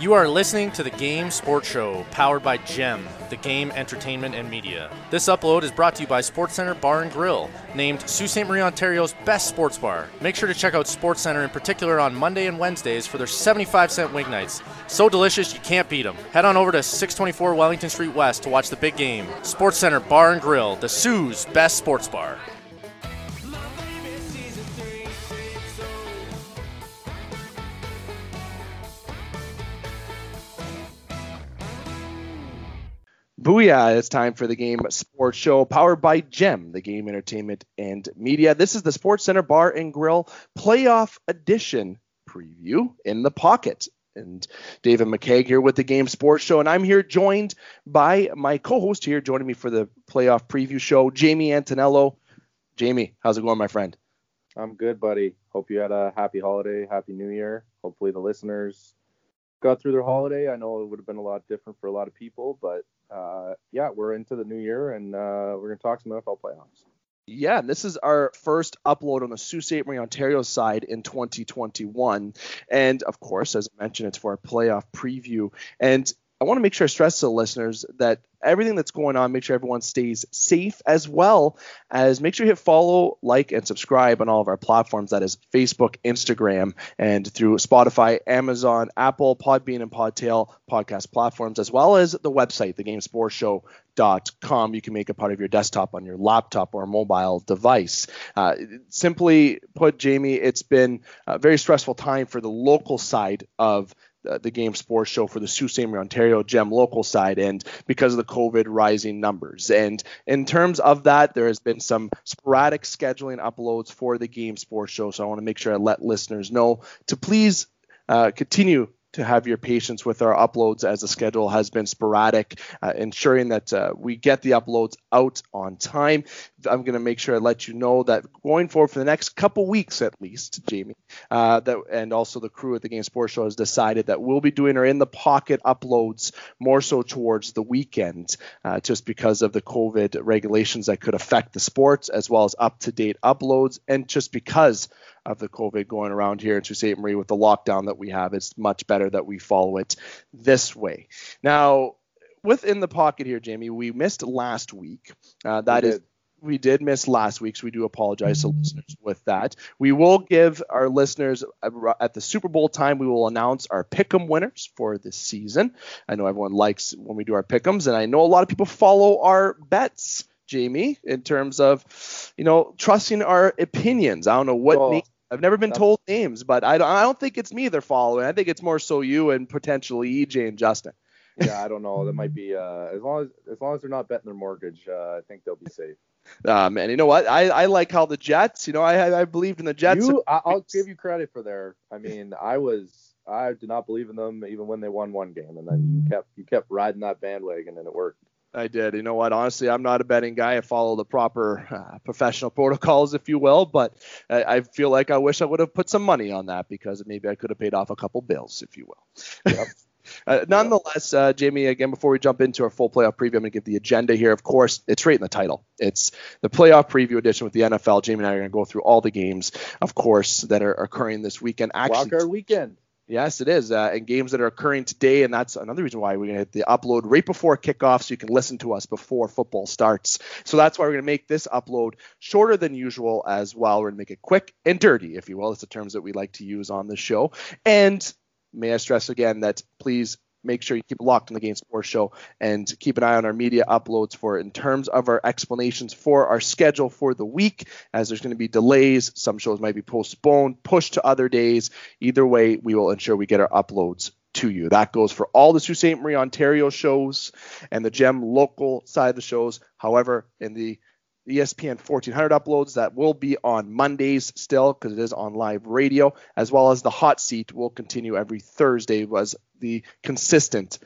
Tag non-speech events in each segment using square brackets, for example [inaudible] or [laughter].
You are listening to the Game Sports Show, powered by GEM, the Game Entertainment and Media. This upload is brought to you by SportsCenter Bar and Grill, named Sault Ste. Marie, Ontario's best sports bar. Make sure to check out SportsCenter in particular on Monday and Wednesdays for their 75 cent wing nights. So delicious, you can't beat them. Head on over to 624 Wellington Street West to watch the big game. SportsCenter Bar and Grill, the Soo's best sports bar. Booyah! It's time for the Game Sports Show, powered by GEM, the Game Entertainment and Media. This is the Sports Center Bar and Grill Playoff Edition preview in the pocket. And David McKeag here with the Game Sports Show, and I'm here joined by my co-host here, joining me for the playoff preview show, Jamie Antonello. Jamie, how's it going, my friend? I'm good, buddy. Hope you had a happy holiday, happy New Year. Hopefully, the listeners got through their holiday. I know it would have been a lot different for a lot of people, but uh, yeah, we're into the new year and uh, we're going to talk some NFL playoffs. Yeah, and this is our first upload on the Sault Ste. Marie, Ontario side in 2021. And of course, as I mentioned, it's for our playoff preview. And I want to make sure I stress to the listeners that everything that's going on, make sure everyone stays safe as well as make sure you hit follow, like, and subscribe on all of our platforms. That is Facebook, Instagram, and through Spotify, Amazon, Apple, Podbean, and Podtail podcast platforms, as well as the website, thegamesportshow.com. You can make a part of your desktop on your laptop or mobile device. Uh, simply put, Jamie, it's been a very stressful time for the local side of uh, the game sports show for the Sault Ste. Marie, Ontario Gem local side, and because of the COVID rising numbers. And in terms of that, there has been some sporadic scheduling uploads for the game sports show. So I want to make sure I let listeners know to please uh, continue to have your patience with our uploads as the schedule has been sporadic, uh, ensuring that uh, we get the uploads out on time. I'm going to make sure I let you know that going forward for the next couple weeks at least, Jamie, uh, that and also the crew at the Game Sports Show has decided that we'll be doing our in the pocket uploads more so towards the weekend, uh, just because of the COVID regulations that could affect the sports as well as up to date uploads, and just because of the COVID going around here in Sault Ste. Marie with the lockdown that we have. It's much better that we follow it this way. Now, within the pocket here, Jamie, we missed last week. Uh, that we is, we did miss last week, so we do apologize to listeners with that. We will give our listeners at the Super Bowl time. We will announce our pick'em winners for this season. I know everyone likes when we do our pick'ems, and I know a lot of people follow our bets. Jamie, in terms of, you know, trusting our opinions. I don't know what oh, I've never been told names, but I don't, I don't think it's me they're following. I think it's more so you and potentially EJ and Justin. yeah, I don't know. That might be uh, as long as as long as they're not betting their mortgage, uh, I think they'll be safe. Um, and you know what? I, I like how the Jets. You know, I I believed in the Jets. You, I'll give you credit for there. I mean, I was I did not believe in them even when they won one game, and then you kept you kept riding that bandwagon, and it worked. I did. You know what? Honestly, I'm not a betting guy. I follow the proper uh, professional [laughs] protocols, if you will, but I, I, feel like I wish I would have put some money on that because maybe I could have paid off a couple bills, if you will. Yep. [laughs] Uh, nonetheless, uh, Jamie, again, before we jump into our full playoff preview, I'm going to give the agenda here. Of course, it's right in the title. It's the playoff preview edition with the NFL. Jamie and I are going to go through all the games, of course, that are occurring this weekend. Actually, Wildcard weekend. Yes, it is. Uh, and games that are occurring today, and that's another reason why we're going to hit the upload right before kickoff so you can listen to us before football starts. So that's why we're going to make this upload shorter than usual as well. We're going to make it quick and dirty, if you will. It's the terms that we like to use on the show. And may I stress again that please make sure you keep locked on the Game Sports Show and keep an eye on our media uploads for in terms of our explanations for our schedule for the week, as there's going to be delays. Some shows might be postponed, pushed to other days. Either way, we will ensure we get our uploads to you. That goes for all the Sault Ste. Marie, Ontario shows and the GEM local side of the shows. However, in the ESPN 1400 uploads that will be on Mondays still because it is on live radio, as well as the hot seat will continue every Thursday was the consistent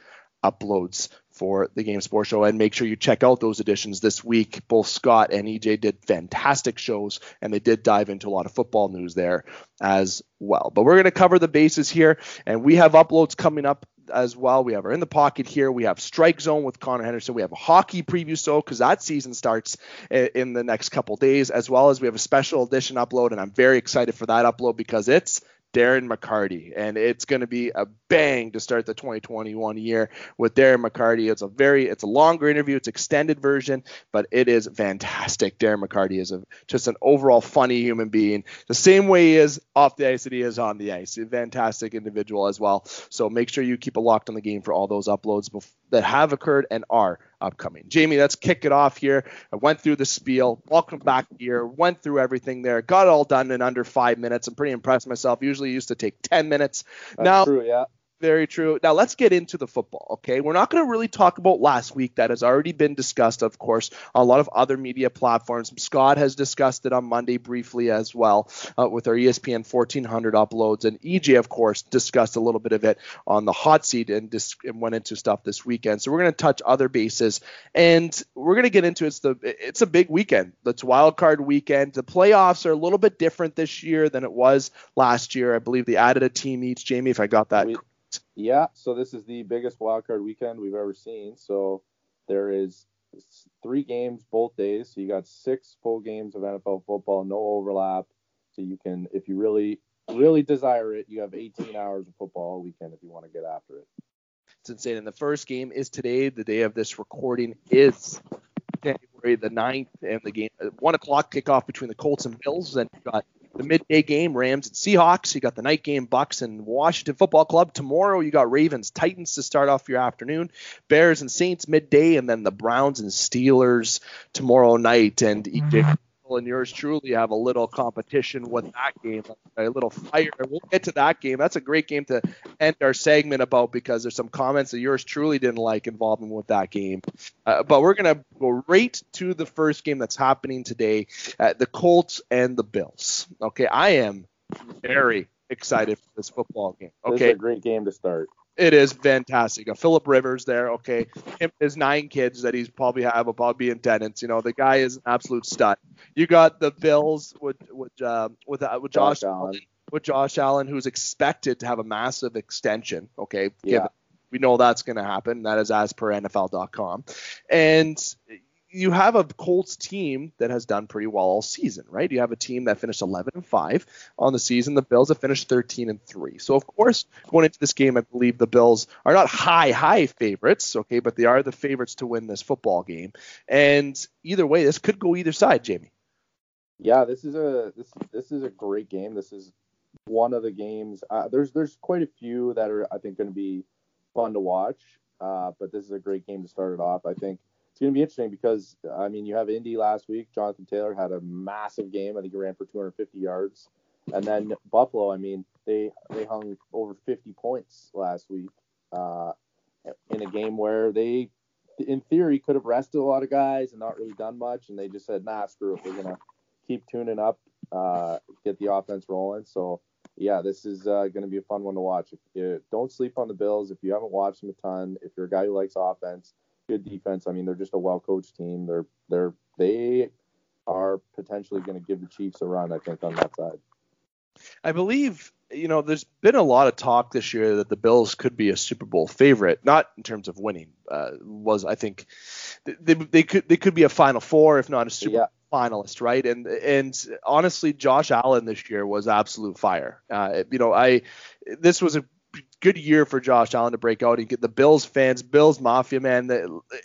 uploads for the Game Sports Show. And make sure you check out those editions this week. Both Scott and EJ did fantastic shows, and they did dive into a lot of football news there as well. But we're going to cover the bases here, and we have uploads coming up as well. We have our in the pocket here. We have strike zone with Connor Henderson. We have a hockey preview so because that season starts in the next couple days, as well as we have a special edition upload, and I'm very excited for that upload because it's Darren McCarty, and it's going to be a bang to start the 2021 year with Darren McCarty. It's a very, it's a longer interview, it's extended version, but it is fantastic. Darren McCarty is a, just an overall funny human being, the same way he is off the ice that he is on the ice. A fantastic individual as well. So make sure you keep a locked on the game for all those uploads that have occurred and are upcoming. Jamie, let's kick it off here. I went through the spiel. Welcome back here. Went through everything there. Got it all done in under five minutes. I'm pretty impressed myself. Usually used to take 10 minutes. That's now, true, yeah. Very true. Now let's get into the football. Okay, we're not going to really talk about last week. That has already been discussed, of course, on a lot of other media platforms. Scott has discussed it on Monday briefly as well uh, with our ESPN 1400 uploads, and EJ, of course, discussed a little bit of it on the hot seat and, dis- and went into stuff this weekend. So we're going to touch other bases, and we're going to get into it's the it's a big weekend. It's wild card weekend. The playoffs are a little bit different this year than it was last year. I believe they added a team each. Jamie, if I got that. We- yeah, so this is the biggest wildcard weekend we've ever seen. So there is three games both days. So you got six full games of NFL football, no overlap. So you can, if you really, really desire it, you have 18 hours of football all weekend if you want to get after it. It's insane. And the first game is today. The day of this recording is January the 9th, and the game one o'clock kickoff between the Colts and Bills. Then you got the midday game, Rams and Seahawks. You got the night game, Bucs and Washington Football Club. Tomorrow, you got Ravens, Titans to start off your afternoon, Bears and Saints midday, and then the Browns and Steelers tomorrow night. And mm-hmm and yours truly have a little competition with that game, a little fire. We'll get to that game. That's a great game to end our segment about because there's some comments that yours truly didn't like involving with that game. Uh, but we're gonna go right to the first game that's happening today, uh, the Colts and the Bills. Okay, I am very excited for this football game. Okay, this is a great game to start. It is fantastic. A Philip Rivers there, okay. Him, his nine kids that he's probably have will probably be in tenants. You know, the guy is an absolute stud. You got the Bills with with uh, with, uh, with Josh, Josh Allen. with Josh Allen, who's expected to have a massive extension. Okay, yeah. we know that's going to happen. That is as per NFL.com, and you have a Colts team that has done pretty well all season, right? You have a team that finished 11 and 5 on the season. The Bills have finished 13 and 3. So of course, going into this game, I believe the Bills are not high high favorites, okay, but they are the favorites to win this football game. And either way, this could go either side, Jamie. Yeah, this is a this this is a great game. This is one of the games. Uh, there's there's quite a few that are I think going to be fun to watch. Uh, but this is a great game to start it off. I think it's going to be interesting because I mean you have Indy last week. Jonathan Taylor had a massive game. I think he ran for 250 yards, and then Buffalo. I mean they they hung over 50 points last week uh, in a game where they, in theory, could have rested a lot of guys and not really done much, and they just said, "Nah, screw it. We're gonna keep tuning up, uh, get the offense rolling." So yeah, this is uh, going to be a fun one to watch. If you don't sleep on the Bills, if you haven't watched them a ton, if you're a guy who likes offense good defense. I mean, they're just a well coached team. They're they're they are potentially going to give the Chiefs a run. I think on that side. I believe you know there's been a lot of talk this year that the Bills could be a Super Bowl favorite, not in terms of winning. Uh, was I think they, they could they could be a Final Four if not a Super yeah. finalist, right? And and honestly, Josh Allen this year was absolute fire. Uh, you know, I this was a good year for Josh Allen to break out and get the Bills fans, Bills Mafia, man.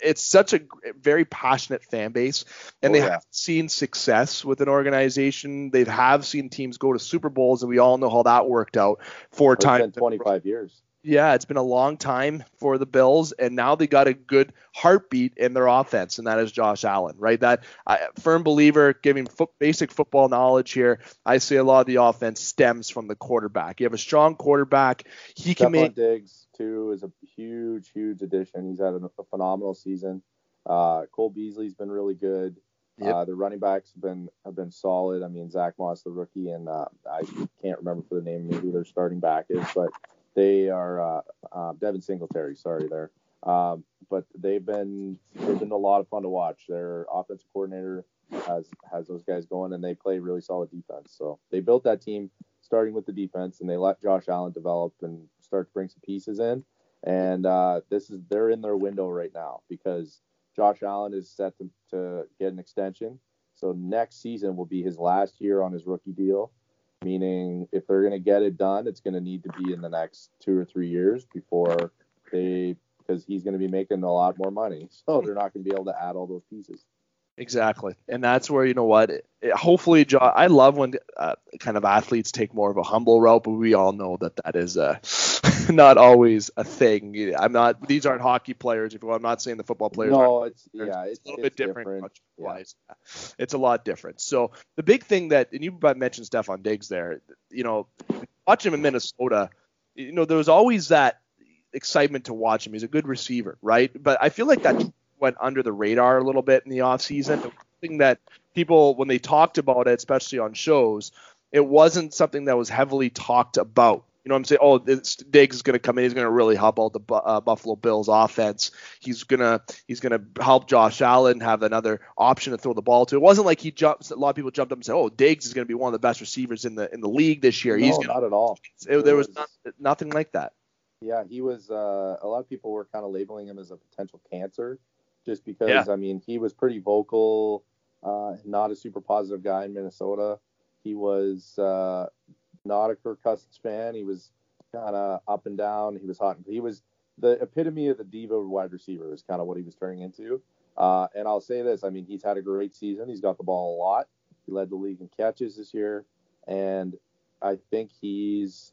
It's such a very passionate fan base, and oh, they yeah. have seen success with an organization. They have seen teams go to Super Bowls, and we all know how that worked out four times. 25 years yeah, it's been a long time for the Bills, and now they got a good heartbeat in their offense, and that is Josh Allen, right? That I, firm believer, giving fo- basic football knowledge here. I see a lot of the offense stems from the quarterback. You have a strong quarterback; he can make. Diggs too is a huge, huge addition. He's had a, a phenomenal season. Uh, Cole Beasley's been really good. Yep. Uh, the running backs have been have been solid. I mean, Zach Moss, the rookie, and uh, I can't remember for the name maybe their starting back is, but they are uh, uh, Devin Singletary. Sorry there. Um, but they've been they've been a lot of fun to watch. Their offensive coordinator has has those guys going, and they play really solid defense. So they built that team starting with the defense, and they let Josh Allen develop and start to bring some pieces in. And uh, this is they're in their window right now because Josh Allen is set to, to get an extension. So next season will be his last year on his rookie deal. Meaning if they're going to get it done, it's going to need to be in the next two or three years before they, because he's going to be making a lot more money. So they're not going to be able to add all those pieces. Exactly, and that's where you know what. It, it, hopefully, I love when uh, kind of athletes take more of a humble route, but we all know that that is uh, [laughs] not always a thing. I'm not; these aren't hockey players. If I'm not saying the football players. No, it's yeah, it's, it's a little it's bit different. different. Wise, yeah. it's a lot different. So the big thing that, and you mentioned Stefon Diggs there. You know, watch him in Minnesota. You know, there was always that excitement to watch him. He's a good receiver, right? But I feel like that went under the radar a little bit in the offseason. The thing that people, when they talked about it, especially on shows, it wasn't something that was heavily talked about. You know what I'm saying? Oh, this, Diggs is going to come in. He's going to really help out the uh, Buffalo Bills offense. He's gonna he's going to help Josh Allen have another option to throw the ball to. It wasn't like he jumped. A lot of people jumped up and said, "Oh, Diggs is going to be one of the best receivers in the in the league this year." No, he's gonna, not at all. It, there was, was not, nothing like that. Yeah, he was. Uh, a lot of people were kind of labeling him as a potential cancer just because Yeah. I mean he was pretty vocal, uh, not a super positive guy in Minnesota. He was uh, not a Kirk Cousins fan. He was kind of up and down. He was hot. He was the epitome of the diva wide receiver. Is kind of what he was turning into. Uh, and I'll say this: I mean, he's had a great season. He's got the ball a lot. He led the league in catches this year, and I think he's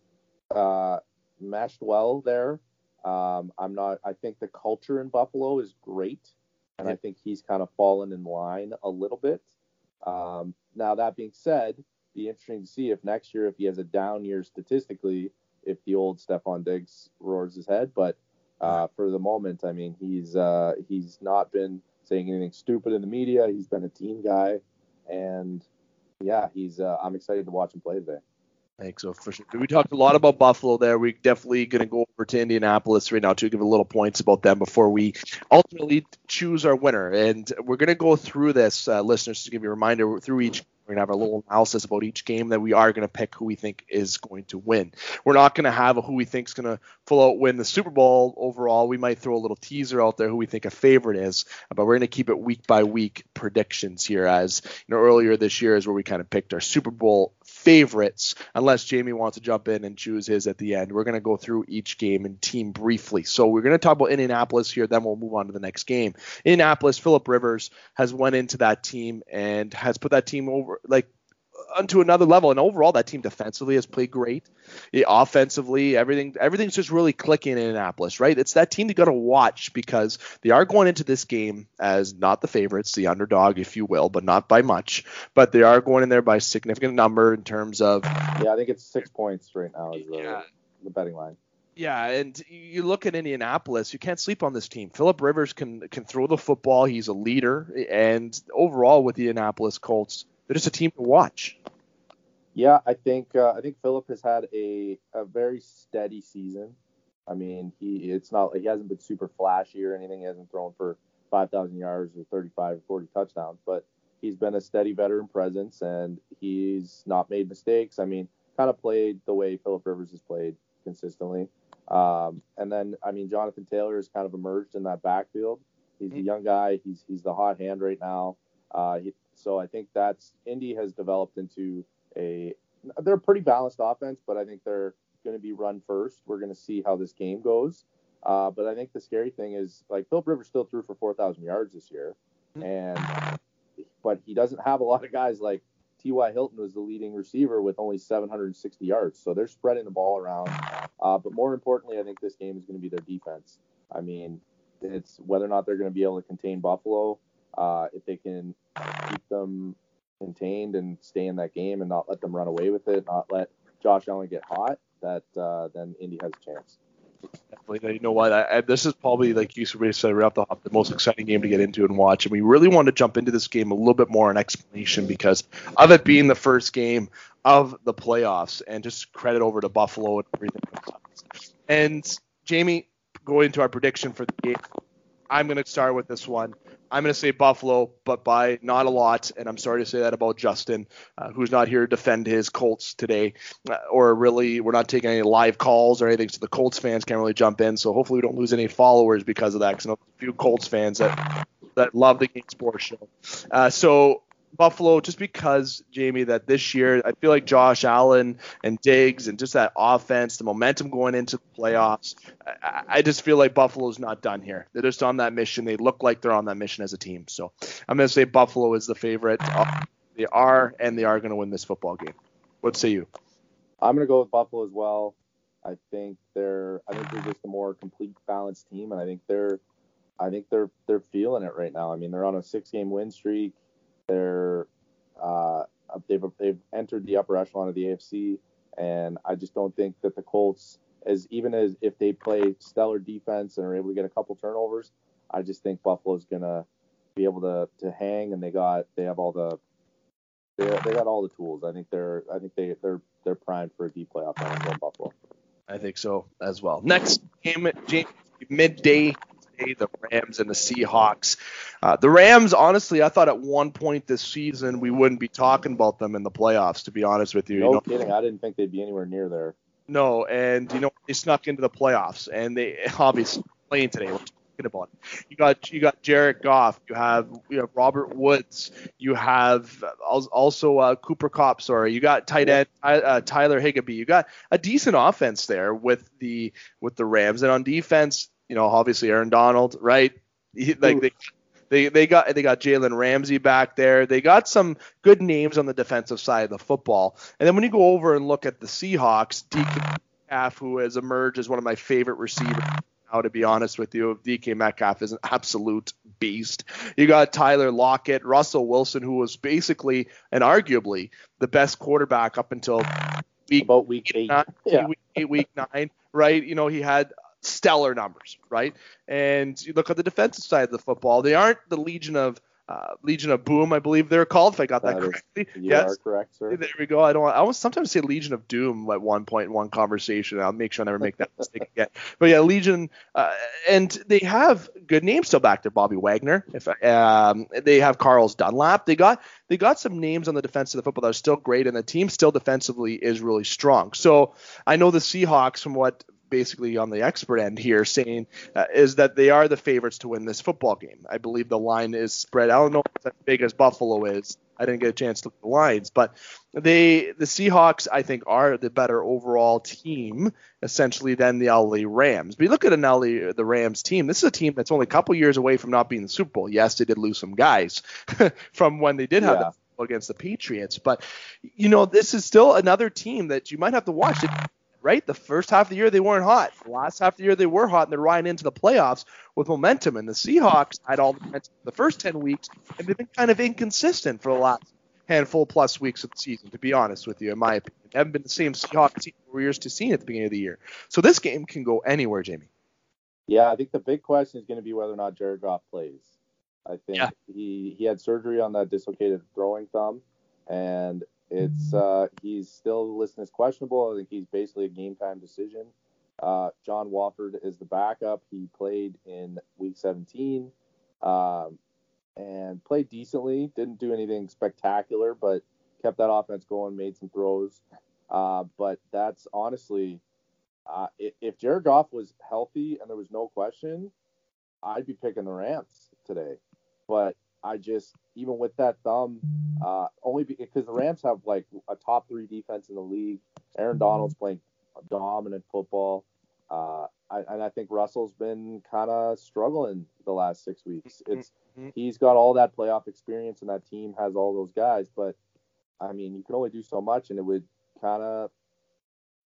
uh, meshed well there. Um, I'm not. I think the culture in Buffalo is great, and I think he's kind of fallen in line a little bit. Um, now that being said, be interesting to see if next year, if he has a down year statistically, if the old Stefon Diggs roars his head. But uh, for the moment, I mean, he's uh, he's not been saying anything stupid in the media. He's been a team guy, and yeah, he's. Uh, I'm excited to watch him play today. I think so for sure. We talked a lot about Buffalo there. We're definitely going to go over to Indianapolis right now to give a little points about them before we ultimately choose our winner. And we're going to go through this, uh, listeners, to give you a reminder through each. We're going to have a little analysis about each game that we are going to pick who we think is going to win. We're not going to have a who we think is going to full out win the Super Bowl overall. We might throw a little teaser out there who we think a favorite is, but we're going to keep it week by week predictions here. As you know, earlier this year is where we kind of picked our Super Bowl favorites, unless Jamie wants to jump in and choose his at the end. We're going to go through each game and team briefly. So we're going to talk about Indianapolis here, then we'll move on to the next game. Indianapolis, Philip Rivers has went into that team and has put that team over like onto another level. And overall, that team defensively has played great. Yeah, offensively, everything everything's just really clicking in Annapolis, right? It's that team you got to watch because they are going into this game as not the favorites, the underdog, if you will, but not by much. But they are going in there by a significant number in terms of Yeah, I think it's six points right now is the, Yeah. the betting line. Yeah, and you look at Indianapolis, you can't sleep on this team. Philip Rivers can can throw the football. He's a leader, and overall with the Indianapolis Colts, they're just a team to watch. Yeah, I think uh, I think Philip has had a, a very steady season. I mean, he it's not he hasn't been super flashy or anything. He hasn't thrown for 5,000 yards or 35 or 40 touchdowns, but he's been a steady veteran presence and he's not made mistakes. I mean, kind of played the way Philip Rivers has played consistently. Um, and then I mean, Jonathan Taylor has kind of emerged in that backfield. He's a young guy. He's he's the hot hand right now. Uh, he, so I think that's Indy has developed into a they're a pretty balanced offense, but I think they're going to be run first. We're going to see how this game goes. Uh, but I think the scary thing is like Philip Rivers still threw for 4,000 yards this year, and but he doesn't have a lot of guys like T.Y. Hilton was the leading receiver with only 760 yards. So they're spreading the ball around. Uh, but more importantly, I think this game is going to be their defense. I mean, it's whether or not they're going to be able to contain Buffalo. Uh, if they can keep them contained and stay in that game and not let them run away with it, not let Josh Allen get hot, that uh, then Indy has a chance. Definitely. You know what? I, I, this is probably, like you said, right off the hop, the most exciting game to get into and watch. And we really want to jump into this game a little bit more in explanation because of it being the first game of the playoffs and just credit over to Buffalo and everything. And Jamie, going into our prediction for the game, I'm going to start with this one. I'm going to say Buffalo, but by not a lot. And I'm sorry to say that about Justin, uh, who's not here to defend his Colts today, uh, or really, we're not taking any live calls or anything, so the Colts fans can't really jump in. So hopefully, we don't lose any followers because of that. Because know a few Colts fans that that love the Game Sports Show. Uh, so Buffalo, just because Jamie, that this year I feel like Josh Allen and Diggs and just that offense, the momentum going into the playoffs. I, I just feel like Buffalo's not done here. They're just on that mission. They look like they're on that mission as a team. So I'm going to say Buffalo is the favorite. They are, and they are going to win this football game. What say you? I'm going to go with Buffalo as well. I think they're I think they're just a more complete balanced team, and I think they're I think they're they're feeling it right now. I mean, they're on a six game win streak. They're uh, they've they've entered the upper echelon of the AFC, and I just don't think that the Colts, as even as if they play stellar defense and are able to get a couple turnovers, I just think Buffalo's gonna be able to to hang, and they got they have all the they, they got all the tools. I think they're I think they they're they're primed for a deep playoff run Buffalo. I think so as well. Next game, James, midday the Rams and the Seahawks. Uh, the Rams, honestly, I thought at one point this season we wouldn't be talking about them in the playoffs. To be honest with you, no you know? kidding. I didn't think they'd be anywhere near there. No, and you know they snuck into the playoffs, and they [laughs] obviously playing today. We're talking about it. You got you got Jared Goff. You have you have Robert Woods. You have also uh, Cooper Kupp. Sorry, you got tight end uh, Tyler Higbee. You got a decent offense there with the with the Rams, and on defense, you know, obviously Aaron Donald, right? He, like they, they they got they got Jalen Ramsey back there. They got some good names on the defensive side of the football. And then when you go over and look at the Seahawks, DK Metcalf, who has emerged as one of my favorite receivers now, to be honest with you, DK Metcalf is an absolute beast. You got Tyler Lockett, Russell Wilson, who was basically and arguably the best quarterback up until week about week eight, nine, yeah. week eight, week nine, right? You know, he had stellar numbers, right? And you look at the defensive side of the football; they aren't the Legion of uh, Legion of Boom, I believe they're called. If I got that, that correctly, is, yes, are correct, sir. There we go. I don't. I almost sometimes say Legion of Doom at one point in one conversation. I'll make sure I never make that mistake [laughs] again. But yeah, Legion, uh, and they have good names still back there. Bobby Wagner. If um, they have Carlos Dunlap, they got they got some names on the defense of the football that are still great, and the team still defensively is really strong. So I know the Seahawks, from what basically on the expert end here saying uh, is that they are the favorites to win this football game. I believe the line is spread. I don't know if it's as big as Buffalo is. I didn't get a chance to look at the lines, but they the Seahawks I think are the better overall team essentially than the LA Rams. But you look at an LA the Rams team. This is a team that's only a couple years away from not being the Super Bowl. Yes, they did lose some guys [laughs] from when they did have yeah. the against the Patriots, but you know this is still another team that you might have to watch. Right? The first half of the year they weren't hot. The last half of the year they were hot, and they're riding into the playoffs with momentum. And the Seahawks had all the momentum the first 10 weeks, and they've been kind of inconsistent for the last handful plus weeks of the season, to be honest with you, in my opinion. They haven't been the same Seahawks team we're used to seeing at the beginning of the year. So this game can go anywhere, Jamie. Yeah, I think the big question is going to be whether or not Jared Goff plays. I think yeah. he, he had surgery on that dislocated throwing thumb, and it's uh, he's still listed as questionable. I think he's basically a game time decision. Uh, John Wolford is the backup. He played in Week 17 um, and played decently. Didn't do anything spectacular, but kept that offense going. Made some throws. Uh, but that's honestly, uh, if Jared Goff was healthy and there was no question, I'd be picking the Rams today. But I just even with that thumb, uh, only because the Rams have like a top three defense in the league. Aaron Donald's playing dominant football. Uh, I, and I think Russell's been kind of struggling the last six weeks. Mm-hmm. It's mm-hmm. he's got all that playoff experience, and that team has all those guys. But I mean, you can only do so much, and it would kind of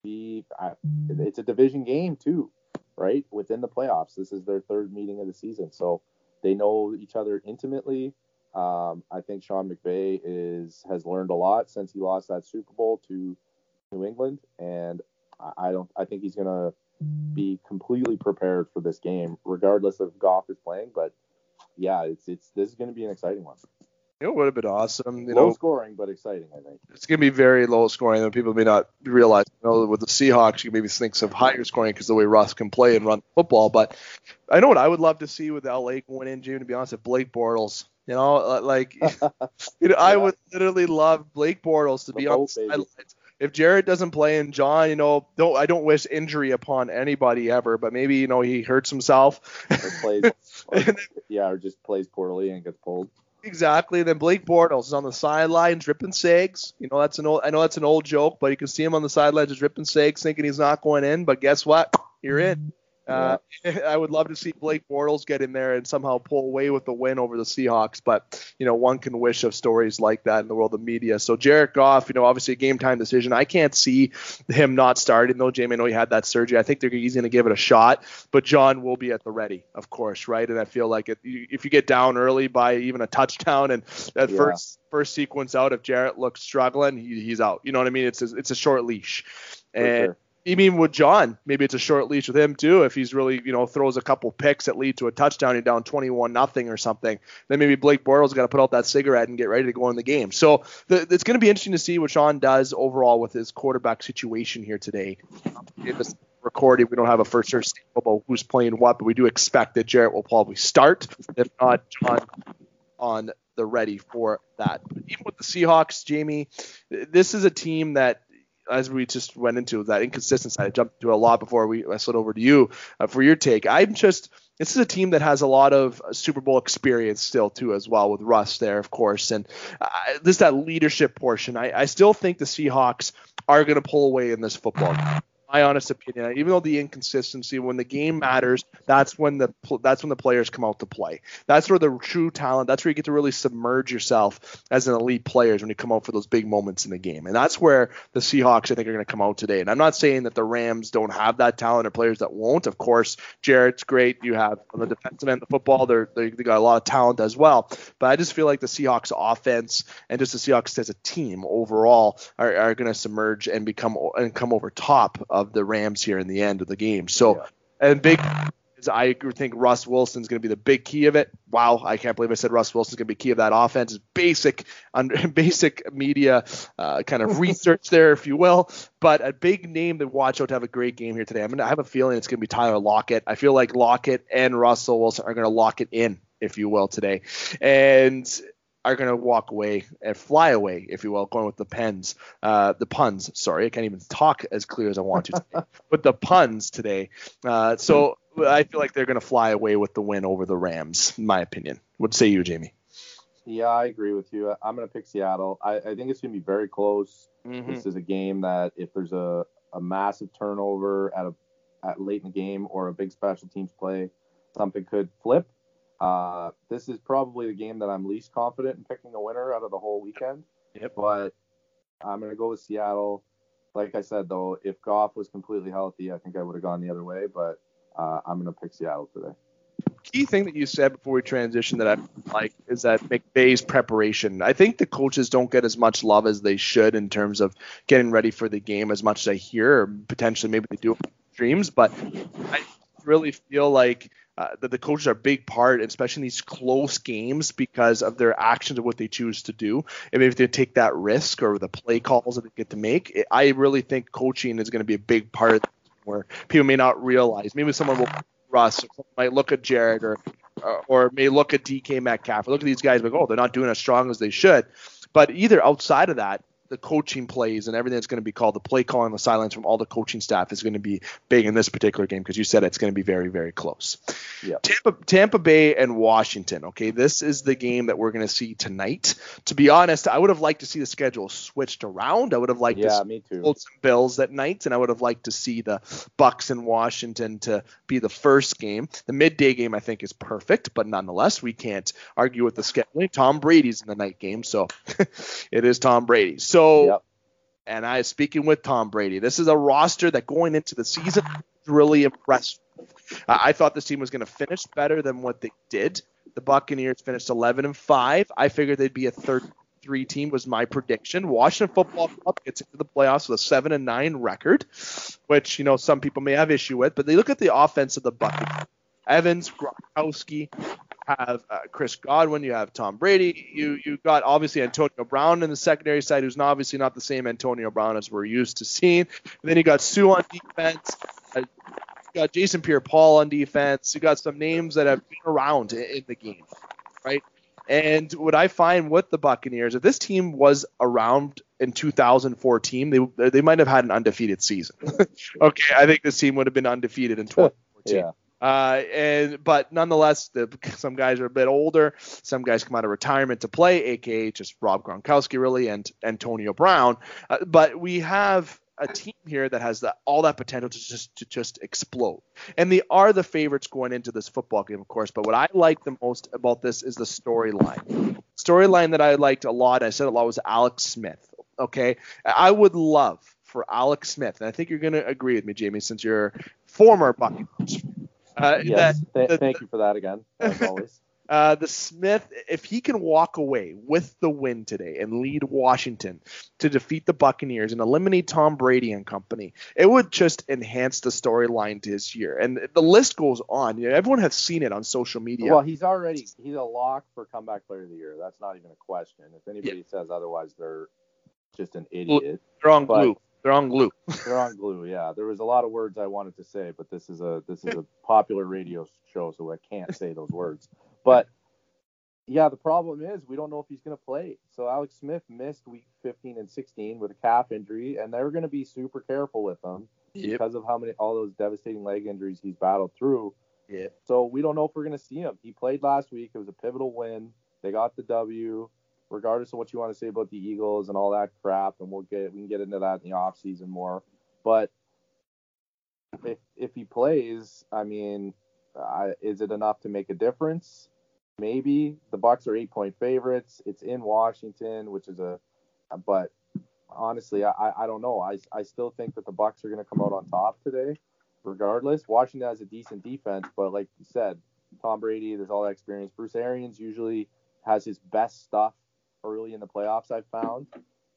be. I, it's a division game too, right? Within the playoffs, this is their third meeting of the season, so they know each other intimately. Um, I think Sean McVay is has learned a lot since he lost that Super Bowl to New England, and I don't. I think he's gonna be completely prepared for this game, regardless of Goff is playing. But yeah, it's it's this is gonna be an exciting one. It would have been awesome. You low know, scoring, but exciting. I think it's going to be very low scoring. And people may not realize. You know, with the Seahawks, you maybe think of higher scoring because the way Russ can play and run football. But I know what I would love to see with LA going in, June. To be honest, if Blake Bortles, you know, uh, like [laughs] you know, I would literally love Blake Bortles to the be on the sidelines. If Jared doesn't play and John, you know, don't I don't wish injury upon anybody ever, but maybe you know he hurts himself. Or plays, [laughs] or, yeah, or just plays poorly and gets pulled Exactly. Then Blake Bortles is on the sidelines ripping sags. You know that's an old. I know that's an old joke, but you can see him on the sidelines just ripping sags, thinking he's not going in. But guess what? You're in. Uh, [laughs] I would love to see Blake Bortles get in there and somehow pull away with the win over the Seahawks, but you know one can wish of stories like that in the world of media. So Jared Goff, you know, obviously a game time decision. I can't see him not starting though. Jamie, I know he had that surgery. I think they're he's going to give it a shot, but John will be at the ready, of course, right? And I feel like it, if you get down early by even a touchdown and that yeah. first first sequence out, if Jared looks struggling, he, he's out. You know what I mean? It's a, it's a short leash. For and sure mean with John? Maybe it's a short leash with him too. If he's really, you know, throws a couple picks that lead to a touchdown, you're down 21 nothing or something. Then maybe Blake Bortles got to put out that cigarette and get ready to go in the game. So the, it's going to be interesting to see what Sean does overall with his quarterback situation here today. In this recording, we don't have a first search about who's playing what, but we do expect that Jared will probably start. If not, John on the ready for that. But even with the Seahawks, Jamie, this is a team that as we just went into that inconsistency, I jumped to a lot before we I slid over to you uh, for your take. I'm just this is a team that has a lot of Super Bowl experience still too as well with Russ there, of course, and uh, this that leadership portion. I, I still think the Seahawks are going to pull away in this football my honest opinion. Even though the inconsistency, when the game matters, that's when the that's when the players come out to play. That's where the true talent. That's where you get to really submerge yourself as an elite player when you come out for those big moments in the game. And that's where the Seahawks, I think, are going to come out today. And I'm not saying that the Rams don't have that talent or players that won't. Of course, Jared's great. You have on the defensive end of the football, they're, they got a lot of talent as well. But I just feel like the Seahawks offense and just the Seahawks as a team overall are, are going to submerge and become and come over top of the Rams here in the end of the game. So, yeah. and big I think Russ Wilson's going to be the big key of it. Wow, I can't believe I said Russ Wilson's going to be key of that offense. It's basic, under, [laughs] basic media uh, kind of [laughs] research there, if you will. But a big name to watch out to have a great game here today. I'm gonna I have a feeling it's going to be Tyler Lockett. I feel like Lockett and Russell Wilson are going to lock it in, if you will, today. And are going to walk away and fly away, if you will, going with the pens, uh, the puns. Sorry, I can't even talk as clear as I want to [laughs] But the puns today. Uh, so I feel like they're going to fly away with the win over the Rams, in my opinion. What say you, Jamie? Yeah, I agree with you. I'm going to pick Seattle. I, I think it's going to be very close. Mm-hmm. This is a game that if there's a, a massive turnover at a at late in the game or a big special teams play, something could flip uh, this is probably the game that I'm least confident in picking a winner out of the whole weekend. Yep. But I'm going to go with Seattle. Like I said, though, if Goff was completely healthy, I think I would have gone the other way. But uh, I'm going to pick Seattle today. Key thing that you said before we transition that I like is that McVay's preparation. I think the coaches don't get as much love as they should in terms of getting ready for the game as much as I hear, or potentially maybe they do streams. But I really feel like uh, that the coaches are a big part, especially in these close games, because of their actions and what they choose to do. And if they take that risk or the play calls that they get to make, it, I really think coaching is going to be a big part of where people may not realize. Maybe someone will Russ or might look at Jared or uh, or may look at DK Metcalf or look at these guys like, oh, they're not doing as strong as they should. But either outside of that, the coaching plays and everything that's going to be called the play calling, the silence from all the coaching staff is going to be big in this particular game because you said it's going to be very, very close. Yep. Tampa, Tampa Bay and Washington. Okay, this is the game that we're going to see tonight. To be honest, I would have liked to see the schedule switched around. I would have liked yeah, to me too. hold some Bills that night, and I would have liked to see the Bucs and Washington to be the first game. The midday game I think is perfect, but nonetheless we can't argue with the scheduling. Tom Brady's in the night game, so [laughs] it is Tom Brady. So so, yep. and I speaking with Tom Brady, this is a roster that going into the season really impressed. I thought this team was going to finish better than what they did. The Buccaneers finished 11 and five. I figured they'd be a third three team was my prediction. Washington Football Club gets into the playoffs with a seven and nine record, which you know some people may have issue with. But they look at the offense of the Buccaneers. Evans, Gronkowski, have uh, Chris Godwin, you have Tom Brady, you you got obviously Antonio Brown in the secondary side, who's not, obviously not the same Antonio Brown as we're used to seeing. And then you got Suh on defense. Uh, you got Jason Pierre-Paul on defense. You got some names that have been around in, in the game, right? And what I find with the Buccaneers, if this team was around in 2014, they they might have had an undefeated season. [laughs] okay, I think this team would have been undefeated in 2014. yeah. Uh, and but nonetheless, the, [laughs] some guys are a bit older. Some guys come out of retirement to play, aka just Rob Gronkowski, really, and Antonio Brown. Uh, but we have a team here that has that all that potential to just to just explode. And they are the favorites going into this football game, of course. But what I like the most about this is the storyline. Storyline that I liked a lot, I said a lot, was Alex Smith. Okay, I would love for Alex Smith, and I think you're going to agree with me, Jamie, since you're former Buccaneers. Uh, yes, that, th- thank you for that again, as [laughs] always. Uh, the Smith, if he can walk away with the win today and lead Washington to defeat the Buccaneers and eliminate Tom Brady and company, it would just enhance the storyline this year. And the list goes on. You know, everyone has seen it on social media. Well, he's already he's a lock for comeback player of the year. That's not even a question. If anybody yeah. says otherwise, they're just an idiot. They're on glue. They're on glue. [laughs] they're on glue. Yeah, there was a lot of words I wanted to say, but this is a this is a popular radio show, so I can't say those words. But yeah, the problem is we don't know if he's going to play. So Alex Smith missed week 15 and 16 with a calf injury, and they're going to be super careful with him yep. because of how many all those devastating leg injuries he's battled through. Yeah. So we don't know if we're going to see him. He played last week. It was a pivotal win. They got the W. Regardless of what you want to say about the Eagles and all that crap, and we'll get we can get into that in the off season more. But if if he plays, I mean, is it enough to make a difference? Maybe the Bucs are eight point favorites. It's in Washington, which is a, but honestly, I, I don't know. I, I still think that the Bucs are going to come out on top today, regardless. Washington has a decent defense, but like you said, Tom Brady, there's all that experience. Bruce Arians usually has his best stuff early in the playoffs. I've found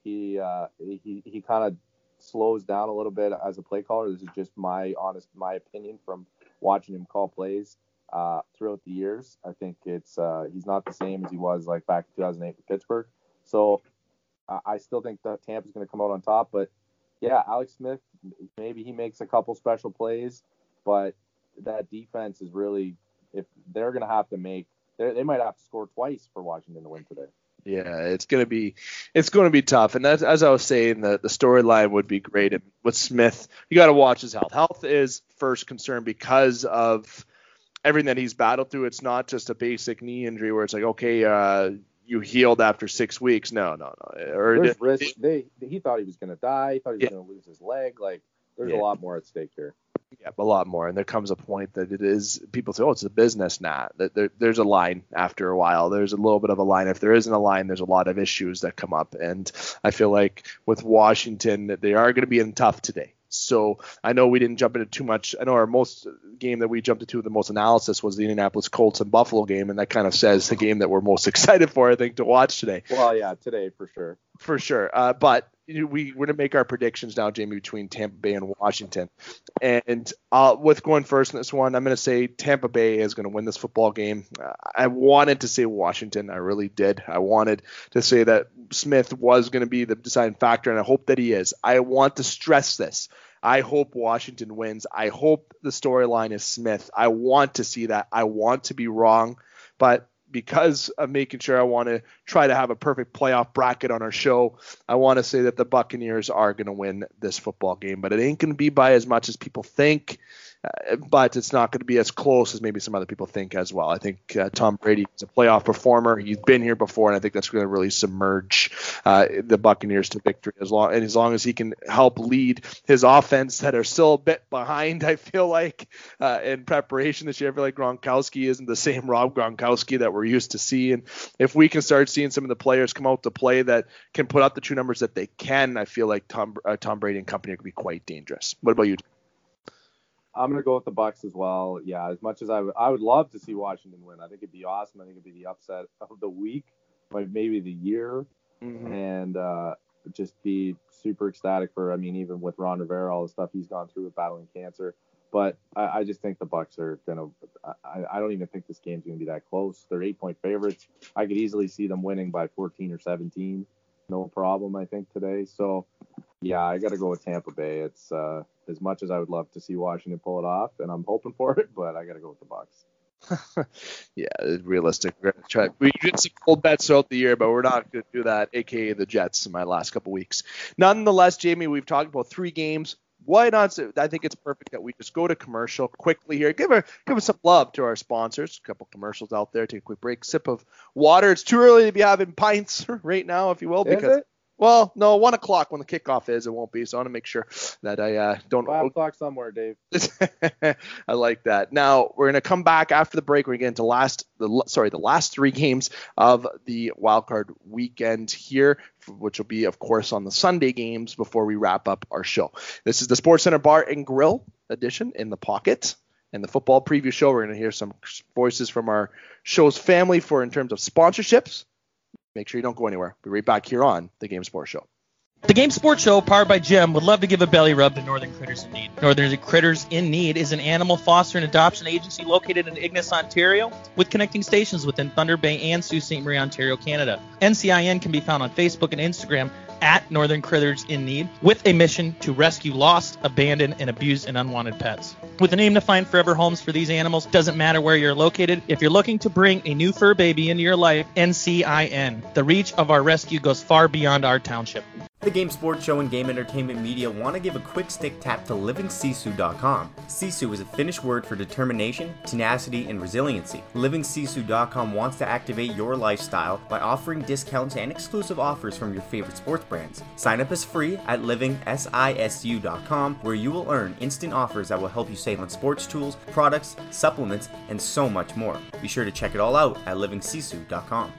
he uh, he he kind of slows down a little bit as a play caller. This is just my honest my opinion from watching him call plays uh, throughout the years. I think it's uh, he's not the same as he was like back in 2008 with Pittsburgh. So I still think that Tampa's going to come out on top. But yeah, Alex Smith, maybe he makes a couple special plays, but that defense is really if they're going to have to make they might have to score twice for Washington to win today. Yeah, it's gonna be it's gonna be tough. And that's as I was saying, the, the storyline would be great. And with Smith, you got to watch his health. Health is first concern because of everything that he's battled through. It's not just a basic knee injury where it's like, okay, uh, you healed after six weeks. No, no, no. Or there's risk. They, he thought he was going to die. He thought he was yeah. going to lose his leg. Like, there's yeah. a lot more at stake here. Yeah, a lot more. And there comes a point that it is. People say, "Oh, it's a business." Nah, that there, there's a line after a while. There's a little bit of a line. If there isn't a line, there's a lot of issues that come up. And I feel like with Washington, they are going to be in tough today. So I know we didn't jump into too much. I know our most game that we jumped into the most analysis was the Indianapolis Colts and Buffalo game, and that kind of says the game that we're most [laughs] excited for, I think, to watch today. Well, yeah, today for sure. For sure. Uh, but we we're gonna make our predictions now, Jamie, between Tampa Bay and Washington. And uh, with going first in this one, I'm gonna say Tampa Bay is gonna win this football game. I wanted to say Washington, I really did. I wanted to say that Smith was gonna be the deciding factor, and I hope that he is. I want to stress this. I hope Washington wins. I hope the storyline is Smith. I want to see that. I want to be wrong, but because of making sure I want to try to have a perfect playoff bracket on our show, I want to say that the Buccaneers are going to win this football game, but it ain't going to be by as much as people think. Uh, but it's not going to be as close as maybe some other people think as well. I think uh, Tom Brady is a playoff performer. He's been here before, and I think that's going to really submerge uh, the Buccaneers to victory. As long and as long as he can help lead his offense that are still a bit behind, I feel like uh, in preparation this year. I feel like Gronkowski isn't the same Rob Gronkowski that we're used to see. And if we can start seeing some of the players come out to play that can put up the true numbers that they can, I feel like Tom uh, Tom Brady and company could be quite dangerous. What about you? I'm gonna go with the Bucs as well. Yeah, as much as I would, I would love to see Washington win. I think it'd be awesome. I think it'd be the upset of the week, like maybe the year, mm-hmm. and uh, just be super ecstatic for. I mean, even with Ron Rivera, all the stuff he's gone through with battling cancer. But I, I just think the Bucs are gonna. I, I don't even think this game's gonna be that close. They're eight point favorites. I could easily see them winning by 14 or 17, no problem. I think today. So yeah, I got to go with Tampa Bay. It's uh, as much as I would love to see Washington pull it off, and I'm hoping for it, but I got to go with the Bucs. [laughs] yeah, realistic. We're gonna try. We did some cold bets throughout the year, but we're not going to do that. AKA the Jets in my last couple weeks. Nonetheless, Jamie, we've talked about three games why not? I think it's perfect that we just go to commercial quickly here. Give a give us some love to our sponsors. A couple commercials out there. Take a quick break. Sip of water. It's too early to be having pints [laughs] right now, if you will, because well, no, one o'clock when the kickoff is, it won't be. So I want to make sure that I uh, don't. Five o'clock somewhere, Dave. [laughs] I like that. Now we're gonna come back after the break. We're gonna get into last, the sorry, the last three games of the wildcard weekend here, which will be, of course, on the Sunday games before we wrap up our show. This is the Sports Center Bar and Grill edition in the pocket. And the football preview show, we're going to hear some voices from our show's family for in terms of sponsorships Make sure you don't go anywhere. Be right back here on the Game Sports Show. The Game Sports Show, powered by GEM, would love to give a belly rub to Northern Critters in Need. Northern Critters in Need is an animal foster and adoption agency located in Ignition, Ontario, with connecting stations within Thunder Bay and Sault Ste. Marie, Ontario, Canada. NCIN can be found on Facebook and Instagram at Northern Critters in Need with a mission to rescue lost, abandoned, and abused and unwanted pets. With an aim to find forever homes for these animals, doesn't matter where you're located. If you're looking to bring a new fur baby into your life, NCIN. The reach of our rescue goes far beyond our township. The Game Sports Show and Game Entertainment Media want to give a quick stick tap to LivingSisu.com. Sisu is a Finnish word for determination, tenacity, and resiliency. LivingSisu.com wants to activate your lifestyle by offering discounts and exclusive offers from your favorite sports brands. Sign up as free at LivingSisu.com, where you will earn instant offers that will help you save on sports tools, products, supplements, and so much more. Be sure to check it all out at LivingSisu.com.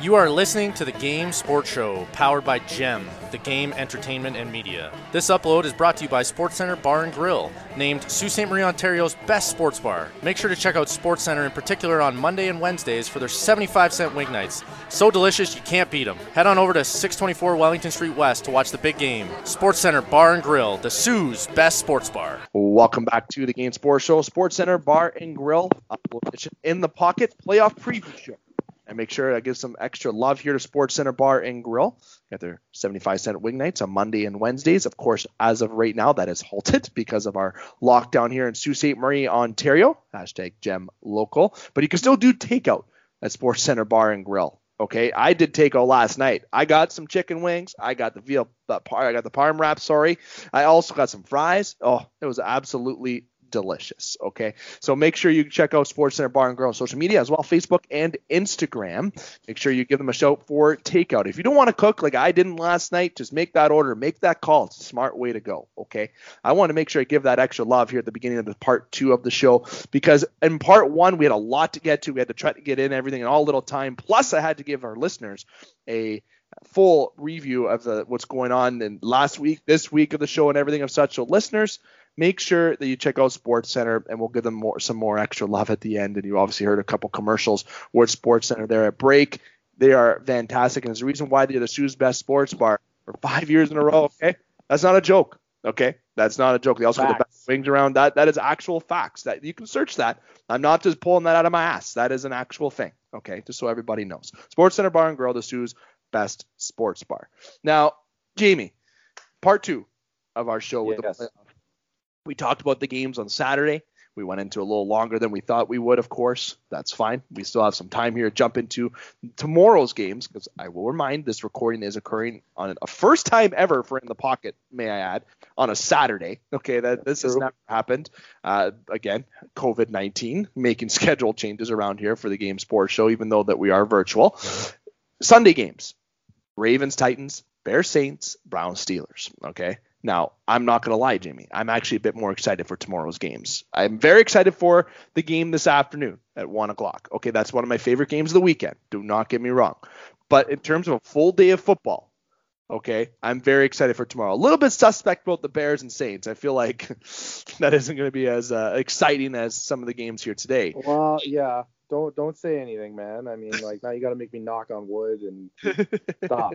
You are listening to the Game Sports Show, powered by GEM, the Game Entertainment and Media. This upload is brought to you by SportsCenter Bar and Grill, named Sault Ste. Marie, Ontario's best sports bar. Make sure to check out SportsCenter in particular on Monday and Wednesdays for their 75 cent wing nights. So delicious, you can't beat them. Head on over to 624 Wellington Street West to watch the big game. SportsCenter Bar and Grill, the Soo's best sports bar. Welcome back to the Game Sports Show, SportsCenter Bar and Grill, upload in the pocket playoff preview show and make sure I give some extra love here to Sports Center Bar and Grill. Got their 75 cent wing nights on Monday and Wednesdays. Of course, as of right now, that is halted [laughs] because of our lockdown here in Sault Ste. Marie, Ontario. Hashtag gem local. But you can still do takeout at Sports Center Bar and Grill. Okay, I did takeout last night. I got some chicken wings. I got the veal, I got the parm wrap. Sorry, I also got some fries. Oh, it was absolutely delicious. Okay, so make sure you check out Sports Center Bar and Grill on social media as well, Facebook and Instagram. Make sure you give them a shout for takeout. If you don't want to cook like I didn't last night, just make that order, make that call. It's a smart way to go. Okay, I want to make sure I give that extra love here at the beginning of the part two of the show because in part one we had a lot to get to. We had to try to get in everything in all little time. Plus, I had to give our listeners a full review of the what's going on in last week, this week of the show, and everything of such. So, listeners, make sure that you check out Sports Center, and we'll give them more some more extra love at the end. And you obviously heard a couple commercials with Sports Center there at break. They are fantastic, and it's the reason why they're the Soo's best sports bar for five years in a row. Okay, that's not a joke. Okay, that's not a joke. They also facts. the best wings around. That that is actual facts. That you can search that. I'm not just pulling that out of my ass. That is an actual thing. Okay, just so everybody knows. Sports Center Bar and Grill, the Soo's best sports bar. Now, Jamie, part two of our show with yes. the playoff we talked about the games on Saturday. We went into a little longer than we thought we would, of course. That's fine. We still have some time here to jump into tomorrow's games because I will remind this recording is occurring on a first time ever for In the Pocket, may I add, on a Saturday. Okay, that this has never happened. Uh, again, COVID 19 making [laughs] schedule changes around here for the Game Sports Show, even though that we are virtual. Sunday games Ravens, Titans, Bears, Saints, Browns, Steelers. Okay. Now, I'm not going to lie, Jamie. I'm actually a bit more excited for tomorrow's games. I'm very excited for the game this afternoon at 1 o'clock. Okay, that's one of my favorite games of the weekend. Do not get me wrong. But in terms of a full day of football, okay, I'm very excited for tomorrow. A little bit suspect about the Bears and Saints. I feel like [laughs] that isn't going to be as uh, exciting as some of the games here today. Well, yeah. Don't don't say anything, man. I mean, like now you got to make me knock on wood and [laughs] stop.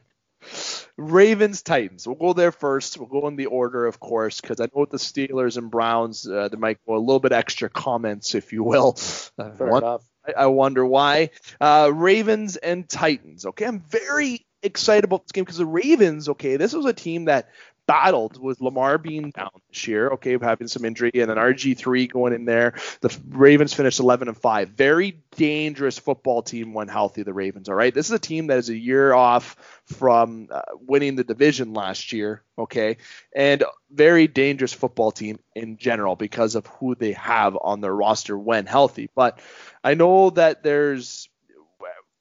Ravens Titans. We'll go there first. We'll go in the order, of course, because I know with the Steelers and Browns, uh, there might go a little bit extra comments, if you will. [laughs] Uh, Fair one, enough. I, I, wonder why. Uh, Ravens and Titans. Okay, I'm very excited about this game because the Ravens. Okay, this was a team that battled with Lamar being down this year, okay, having some injury, and then RG3 going in there. The Ravens finished 11 and 5. Very dangerous football team when healthy, the Ravens, all right? This is a team that is a year off from uh, winning the division last year, okay? And very dangerous football team in general because of who they have on their roster when healthy. But I know that there's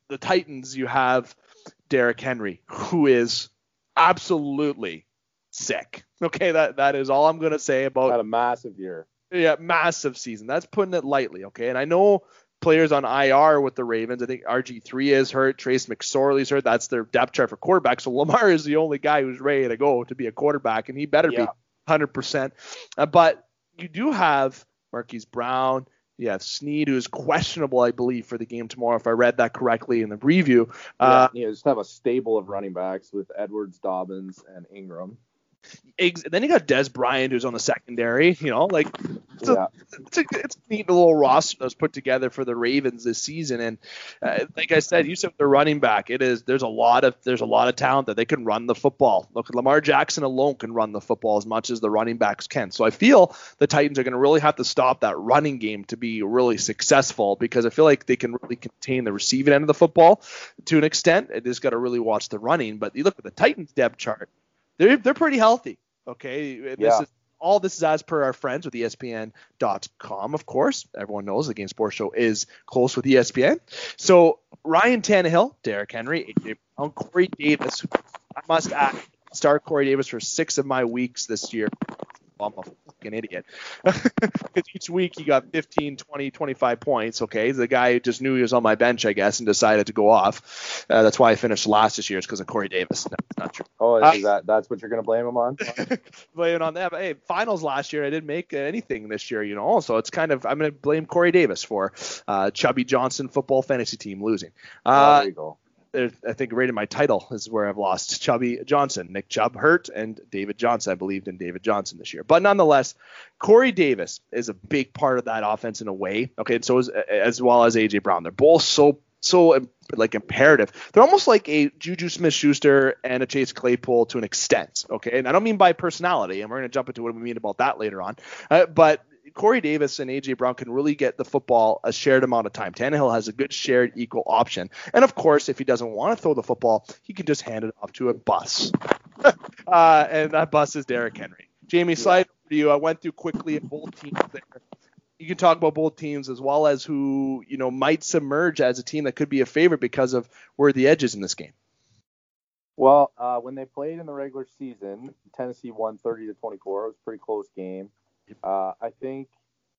the Titans, you have Derrick Henry, who is absolutely sick. Okay, that that is all I'm gonna say about Had a massive year. yeah, massive season. That's putting it lightly, okay? And I know players on IR with the Ravens. I think RG3 is hurt, Trace McSorley's hurt. That's their depth chart for quarterback. So Lamar is the only guy who's ready to go to be a quarterback, and he better Yeah. be 100%. Uh, but you do have Marquise Brown. You have Snead, who is questionable, I believe, for the game tomorrow, if I read that correctly in the preview. Uh, yeah, just have a stable of running backs with Edwards, Dobbins, and Ingram. Ex- then you got Dez Bryant, who's on the secondary. You know, like it's a, Yeah. it's a, it's a neat little roster that's put together for the Ravens this season. And uh, like I said, you said the running back, it is there's a lot of there's a lot of talent that they can run the football. Look, Lamar Jackson alone can run the football as much as the running backs can. So I feel the Titans are going to really have to stop that running game to be really successful because I feel like they can really contain the receiving end of the football to an extent. They just got to really watch the running. But you look at the Titans depth chart they're they're pretty healthy. Okay, this Yeah. is all this is as per our friends with ESPN.com. Of course, everyone knows the Game Sports Show is close with ESPN. So Ryan Tannehill, Derrick Henry, Corey Davis. I must add, start Corey Davis for six of my weeks this year. I'm a fucking idiot. [laughs] Because each week he got 15, 20, 25 points. Okay, the guy just knew he was on my bench, I guess, and decided to go off. Uh, that's why I finished last this year. Is because of Corey Davis. No, it's not true Oh, Uh, that that's what you're gonna blame him on? [laughs] blaming on that. But hey, finals last year, I didn't make anything this year, you know. So it's kind of I'm going to blame Corey Davis for uh, Chubby Johnson football fantasy team losing. Oh, Uh, there you go. I think right in my title is where I've lost Chubby Johnson, Nick Chubb hurt, and David Johnson. I believed in David Johnson this year, but nonetheless, Corey Davis is a big part of that offense in a way. Okay, and so is, as well as AJ Brown. They're both so so like imperative. They're almost like a Juju Smith-Schuster and a Chase Claypool to an extent. Okay, and I don't mean by personality, and we're going to jump into what we mean about that later on. Uh, but Corey Davis and AJ Brown can really get the football a shared amount of time. Tannehill has a good shared equal option, and of course, if he doesn't want to throw the football, he can just hand it off to a bus, [laughs] uh, and that bus is Derrick Henry. Jamie, slide over to you. I went through quickly at both teams there. You can talk about both teams as well as who you know might submerge as a team that could be a favorite because of where the edge is in this game. Well, uh, when they played in the regular season, Tennessee won 30 to 24. It was a pretty close game. Uh, I think,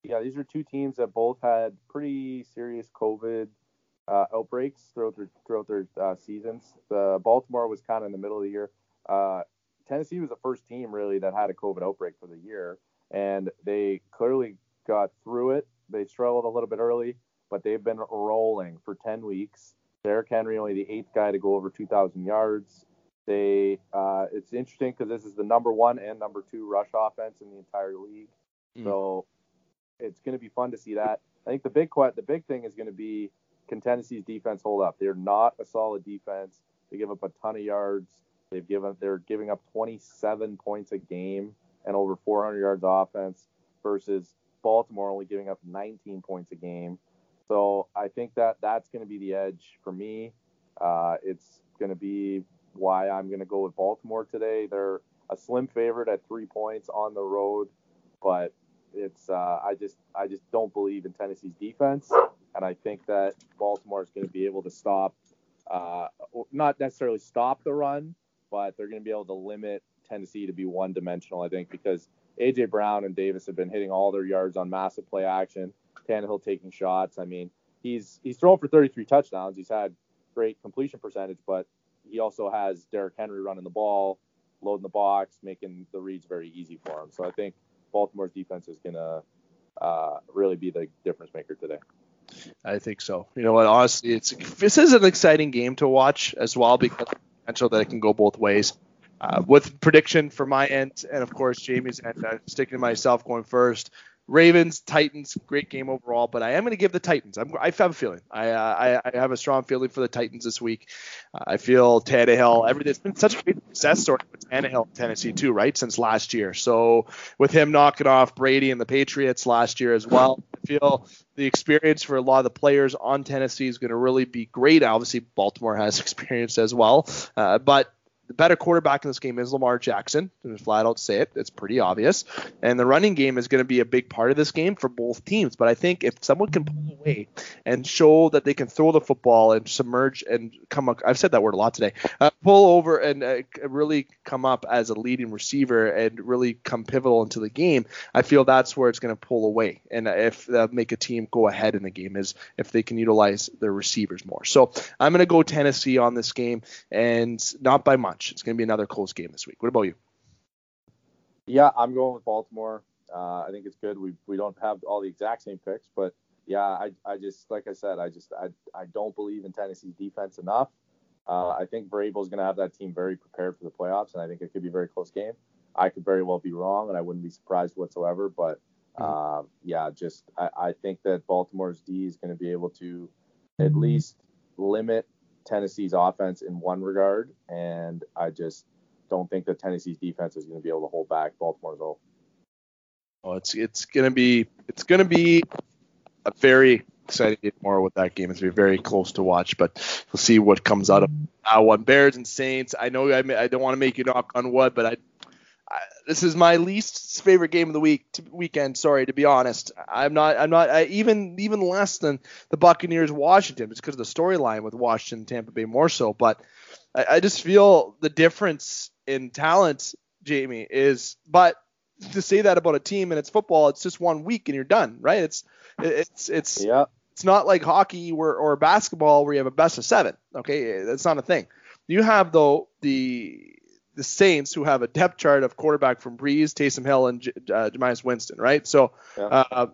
yeah, these are two teams that both had pretty serious COVID uh, outbreaks throughout their throughout their uh, seasons. The Baltimore was kind of in the middle of the year. Uh, Tennessee was the first team really that had a COVID outbreak for the year, and they clearly got through it. They struggled a little bit early, but they've been rolling for 10 weeks. Derrick Henry, only the eighth guy to go over 2,000 yards. They, uh, it's interesting because this is the number one and number two rush offense in the entire league. Mm. So it's going to be fun to see that. I think the big the big thing is going to be can Tennessee's defense hold up? They're not a solid defense. They give up a ton of yards. They've given they're giving up 27 points a game and over 400 yards offense versus Baltimore only giving up 19 points a game. So I think that that's going to be the edge for me. Uh, it's going to be why I'm going to go with Baltimore today. They're a slim favorite at three points on the road, but it's uh, I just I just don't believe in Tennessee's defense, and I think that Baltimore is going to be able to stop, uh, not necessarily stop the run, but they're going to be able to limit Tennessee to be one dimensional. I think because AJ Brown and Davis have been hitting all their yards on massive play action. Tannehill taking shots. I mean, he's he's thrown for 33 touchdowns. He's had great completion percentage, but he also has Derrick Henry running the ball, loading the box, making the reads very easy for him. So I think Baltimore's defense is going to uh, really be the difference maker today. I think so. You know what? Honestly, it's this is an exciting game to watch as well because the potential that it can go both ways. Uh, with prediction for my end, and of course Jamie's end, sticking to myself going first. Ravens, Titans, great game overall, but I am going to give the Titans. I'm, I have a feeling. I, uh, I, I have a strong feeling for the Titans this week. Uh, I feel Tannehill. Every it's been such a great success story with Tannehill in Tennessee too, right? Since last year. So with him knocking off Brady and the Patriots last year as well, I feel the experience for a lot of the players on Tennessee is going to really be great. Obviously, Baltimore has [laughs] experience as well, uh, but the better quarterback in this game is Lamar Jackson. To flat out say it, it's pretty obvious. And the running game is going to be a big part of this game for both teams. But I think if someone can pull away and show that they can throw the football and submerge and come up, I've said that word a lot today, uh, pull over and uh, really come up as a leading receiver and really come pivotal into the game, I feel that's where it's going to pull away. And if that make a team go ahead in the game is if they can utilize their receivers more. So I'm going to go Tennessee on this game and not by much much. It's going to be another close game this week. What about you? Yeah, I'm going with Baltimore. Uh, I think it's good. We we don't have all the exact same picks, but yeah, I, I just like I said, I just I, I don't believe in Tennessee's defense enough. Uh, I think Vrabel is going to have that team very prepared for the playoffs, and I think it could be a very close game. I could very well be wrong, and I wouldn't be surprised whatsoever. But uh, yeah, just I, I think that Baltimore's D is going to be able to at least limit Tennessee's offense in one regard, and I just don't think that Tennessee's defense is going to be able to hold back Baltimore's O. Oh, it's it's going to be it's going to be a very exciting tomorrow with that game. It's going to be very close to watch, but we'll see what comes out of that uh, one. Bears and Saints. I know I, I don't want to make you knock on wood, but I, this is my least favorite game of the week to, weekend. Sorry, to be honest, I'm not. I'm not I, even even less than the Buccaneers Washington. It's because of the storyline with Washington Tampa Bay more so. But I, I just feel the difference in talent, Jamie, is. But to say that about a team and it's football, it's just one week and you're done, right? It's it's it's yeah. It's not like hockey or, or basketball where you have a best of seven. Okay, that's not a thing. You have though the the Saints, who have a depth chart of quarterback from Brees, Taysom Hill, and J- uh, Jameis Winston, right? So, yeah. uh,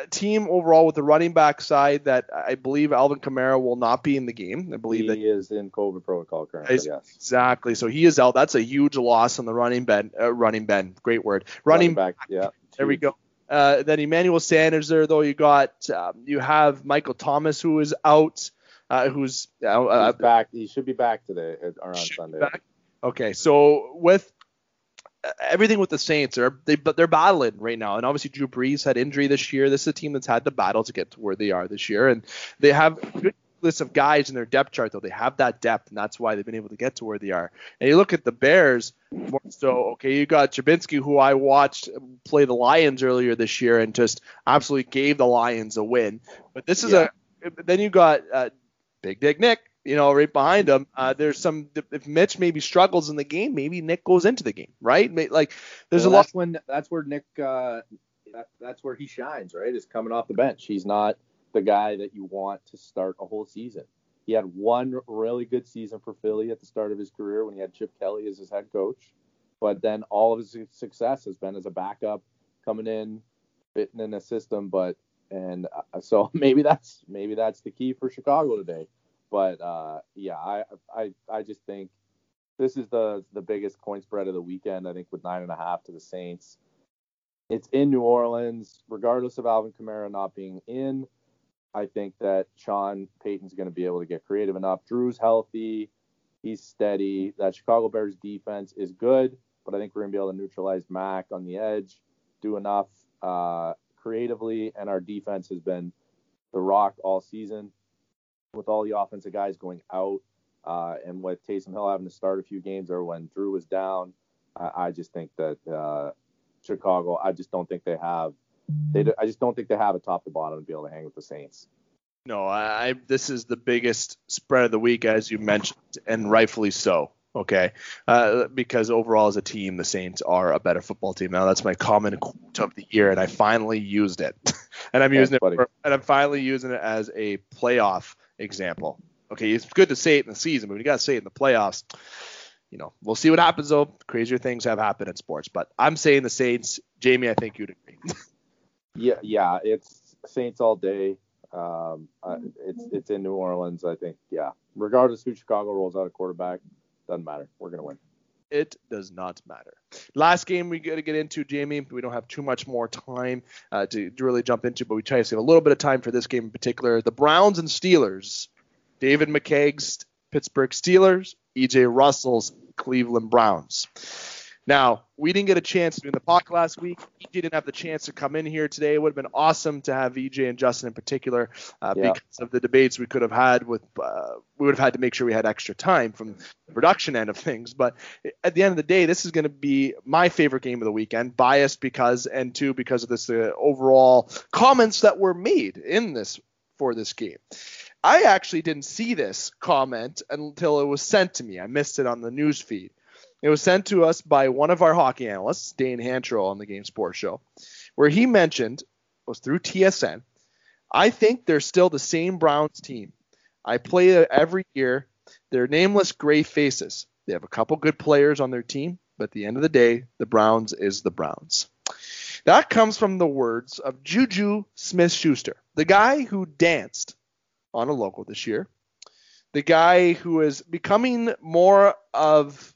a team overall with the running back side that I believe Alvin Kamara will not be in the game. I believe he that he is in COVID protocol currently. Yes, exactly. So he is out. That's a huge loss on the running ben. Uh, running ben, great word. Running, running back. Yeah. There we go. Uh, then Emmanuel Sanders there though. You got um, you have Michael Thomas who is out. Uh, who's uh, back? He should be back today or on Sunday. Back. Okay, so with everything with the Saints, they're they, they're battling right now, and obviously Drew Brees had injury this year. This is a team that's had to battle to get to where they are this year, and they have a good list of guys in their depth chart though. They have that depth, and that's why they've been able to get to where they are. And you look at the Bears, so okay, you got Trubinsky, who I watched play the Lions earlier this year, and just absolutely gave the Lions a win. But this is yeah. a then you got uh, Big Dick Nick you know, right behind him. Uh, there's some if Mitch maybe struggles in the game, maybe Nick goes into the game, right? Like there's well, a lot. That's when that's where Nick uh, that, that's where he shines, right? Is coming off the bench. He's not the guy that you want to start a whole season. He had one really good season for Philly at the start of his career when he had Chip Kelly as his head coach, but then all of his success has been as a backup coming in, fitting in a system. But and uh, so [laughs] maybe that's maybe that's the key for Chicago today but uh, yeah, I, I I just think this is the the biggest coin spread of the weekend. I think with nine and a half to the Saints. It's in New Orleans, regardless of Alvin Kamara not being in. I think that Sean Payton's going to be able to get creative enough. Drew's healthy, he's steady. That Chicago Bears defense is good, but I think we're going to be able to neutralize Mack on the edge, do enough uh, creatively, and our defense has been the rock all season with all the offensive guys going out uh, and with Taysom Hill having to start a few games or when Drew was down, I, I just think that uh, Chicago, I just don't think they have, they, I just don't think they have a top to bottom to be able to hang with the Saints. No, I, this is the biggest spread of the week, as you mentioned, and rightfully so. Okay, uh, because overall as a team, the Saints are a better football team. Now that's my common quote of the year, and I finally used it, [laughs] and I'm using it, for, and I'm finally using it as a playoff example. Okay, it's good to say it in the season, but you got to say it in the playoffs, you know, we'll see what happens though. Crazier things have happened in sports, but I'm saying the Saints. Jamie, I think you'd agree. [laughs] yeah, yeah, it's Saints all day. Um, uh, it's it's in New Orleans. I think, yeah. Regardless who Chicago rolls out a quarterback, doesn't matter. We're gonna win. It does not matter. Last game we got to get into, Jamie. We don't have too much more time uh, to, really jump into, but we try to save a little bit of time for this game in particular. The Browns and Steelers. David McCaig's Pittsburgh Steelers, EJ Russell's Cleveland Browns. Now, we didn't get a chance to do the podcast last week. EJ didn't have the chance to come in here today. It would have been awesome to have EJ and Justin in particular uh, yeah. because of the debates we could have had with. Uh, we would have had to make sure we had extra time from the production end of things. But at the end of the day, this is going to be my favorite game of the weekend. Biased because, and two, because of this uh, overall comments that were made in this for this game. I actually didn't see this comment until it was sent to me. I missed it on the news feed. It was sent to us by one of our hockey analysts, Dane Hantrell, on the Game Sports Show, where he mentioned was through TSN. I think they're still the same Browns team. I play every year. They're nameless gray faces. They have a couple good players on their team, but at the end of the day, the Browns is the Browns. That comes from the words of Juju Smith Schuster, the guy who danced on a local this year, the guy who is becoming more of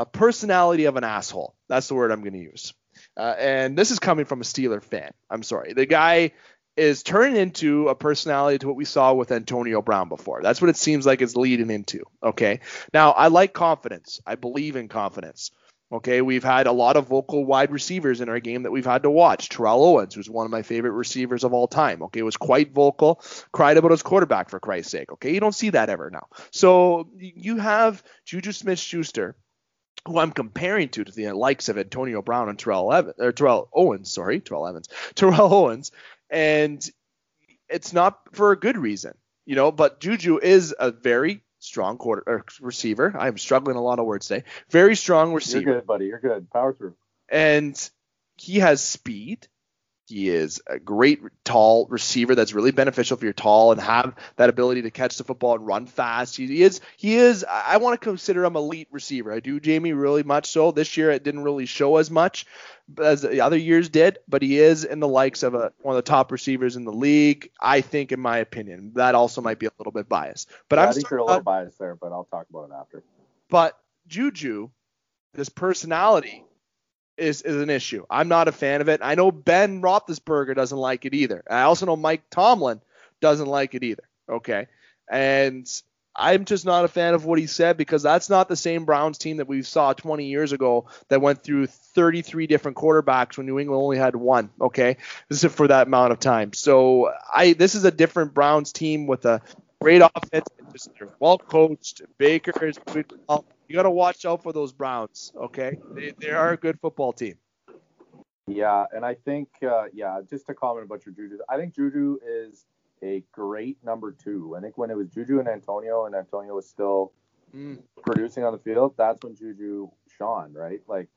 a personality of an asshole. That's the word I'm going to use. Uh, and this is coming from a Steeler fan. I'm sorry. The guy is turning into a personality to what we saw with Antonio Brown before. That's what it seems like it's leading into. Okay. Now, I like confidence. I believe in confidence. Okay, we've had a lot of vocal wide receivers in our game that we've had to watch. Terrell Owens, who's one of my favorite receivers of all time. Okay, was quite vocal, cried about his quarterback for Christ's sake. Okay, you don't see that ever now. So you have Juju Smith-Schuster, who I'm comparing to to the likes of Antonio Brown and Terrell Evans, or Terrell Owens, sorry, Terrell Evans, [laughs] Terrell Owens, and it's not for a good reason, you know. But Juju is a very strong quarter receiver. I'm struggling a lot of words today. Very strong receiver. You're good, buddy. You're good. Power through. And he has speed. He is a great tall receiver that's really beneficial if you're tall and have that ability to catch the football and run fast. He is he is I want to consider him elite receiver. I do Jamie really much so. This year it didn't really show as much as the other years did, but he is in the likes of a, one of the top receivers in the league. I think, in my opinion, that also might be a little bit biased. But yeah, I'm I think you're a little biased there, but I'll talk about it after. But Juju, this personality is, is an issue. I'm not a fan of it. I know Ben Roethlisberger doesn't like it either. I also know Mike Tomlin doesn't like it either. Okay. And I'm just not a fan of what he said because that's not the same Browns team that we saw 20 years ago that went through 33 different quarterbacks when New England only had one. Okay, this is for that amount of time. So I this is a different Browns team with a great offense. Just they're well coached. Baker is you got to watch out for those Browns. Okay, they, they are a good football team. Yeah, and I think uh, yeah, just to comment about your Juju, I think Juju is a great number two. I think when it was Juju and Antonio, and Antonio was still mm. producing on the field, that's when Juju shone, right? Like,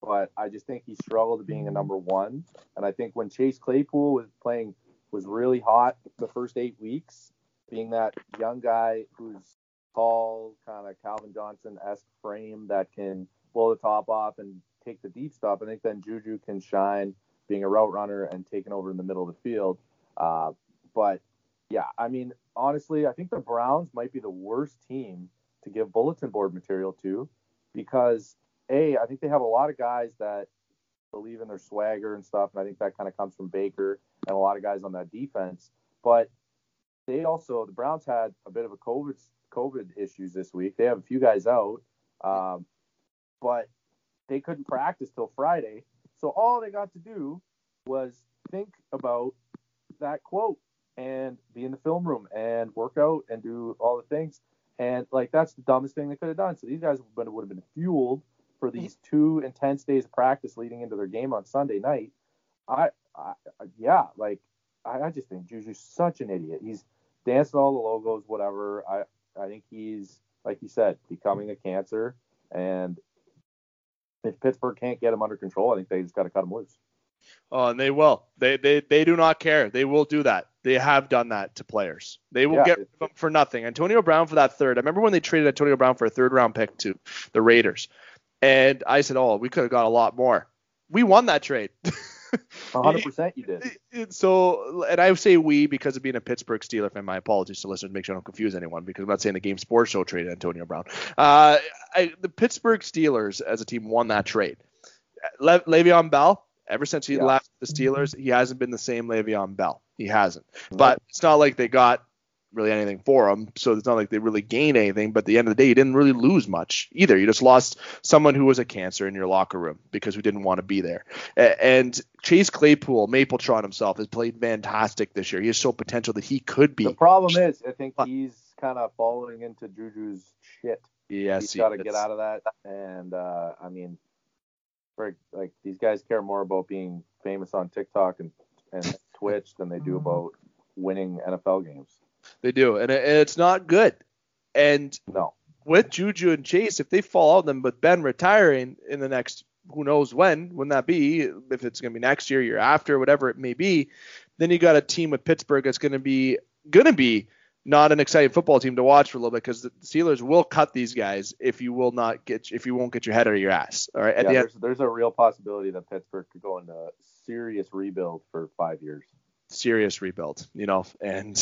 but I just think he struggled being a number one. And I think when Chase Claypool was playing was really hot the first eight weeks, being that young guy who's tall, kind of Calvin Johnson esque frame that can blow the top off and take the deep stuff. I think then Juju can shine being a route runner and taking over in the middle of the field. Uh, but yeah, I mean, honestly, I think the Browns might be the worst team to give bulletin board material to because a I think they have a lot of guys that believe in their swagger and stuff, and I think that kind of comes from Baker and a lot of guys on that defense. But they also the Browns had a bit of a COVID COVID issues this week. They have a few guys out, um, but they couldn't practice till Friday. So all they got to do was think about that quote and be in the film room and work out and do all the things. And like that's the dumbest thing they could have done. So these guys would have been fueled for these two intense days of practice leading into their game on Sunday night. I, I yeah, like I, I just think Juju's such an idiot. He's dancing all the logos, whatever. I I think he's like you said, becoming a cancer. And if Pittsburgh can't get him under control, I think they just got to cut him loose. Oh, and they will. They they they do not care. They will do that. They have done that to players. They will yeah, get them for nothing. Antonio Brown for that third. I remember when they traded Antonio Brown for a third round pick to the Raiders, and I said, "Oh, we could have got a lot more." We won that trade. [laughs] 100% you did. [laughs] So, and I say we because of being a Pittsburgh Steeler fan. My apologies to listeners, make sure I don't confuse anyone because I'm not saying the game sports show traded Antonio Brown. Uh, I, the Pittsburgh Steelers as a team won that trade. Le- Le'Veon Bell, ever since he Yeah. left the Steelers, he hasn't been the same Le'Veon Bell. He hasn't. But it's not like they got really anything for him, so it's not like they really gained anything. But at the end of the day, you didn't really lose much either. You just lost someone who was a cancer in your locker room because who didn't want to be there. And Chase Claypool, Mapletron himself, has played fantastic this year. He has so potential that he could be. The problem is, I think he's kind of falling into Juju's shit. Yes, he's he got to get out of that. And uh, I mean, for, like these guys care more about being famous on TikTok and, and Twitch than they do [laughs] about winning NFL games. They do, and, it's not good. And No. with Juju and Chase, if they fall out, then with Ben retiring in the next who knows when, when that be, if it's going to be next year, year after, whatever it may be, then you got a team with Pittsburgh that's going to be going to be not an exciting football team to watch for a little bit because the Steelers will cut these guys if you will not get if you won't get your head out of your ass. All right, at yeah, the there's, there's a real possibility that Pittsburgh could go into serious rebuild for five years. Serious rebuild, you know. And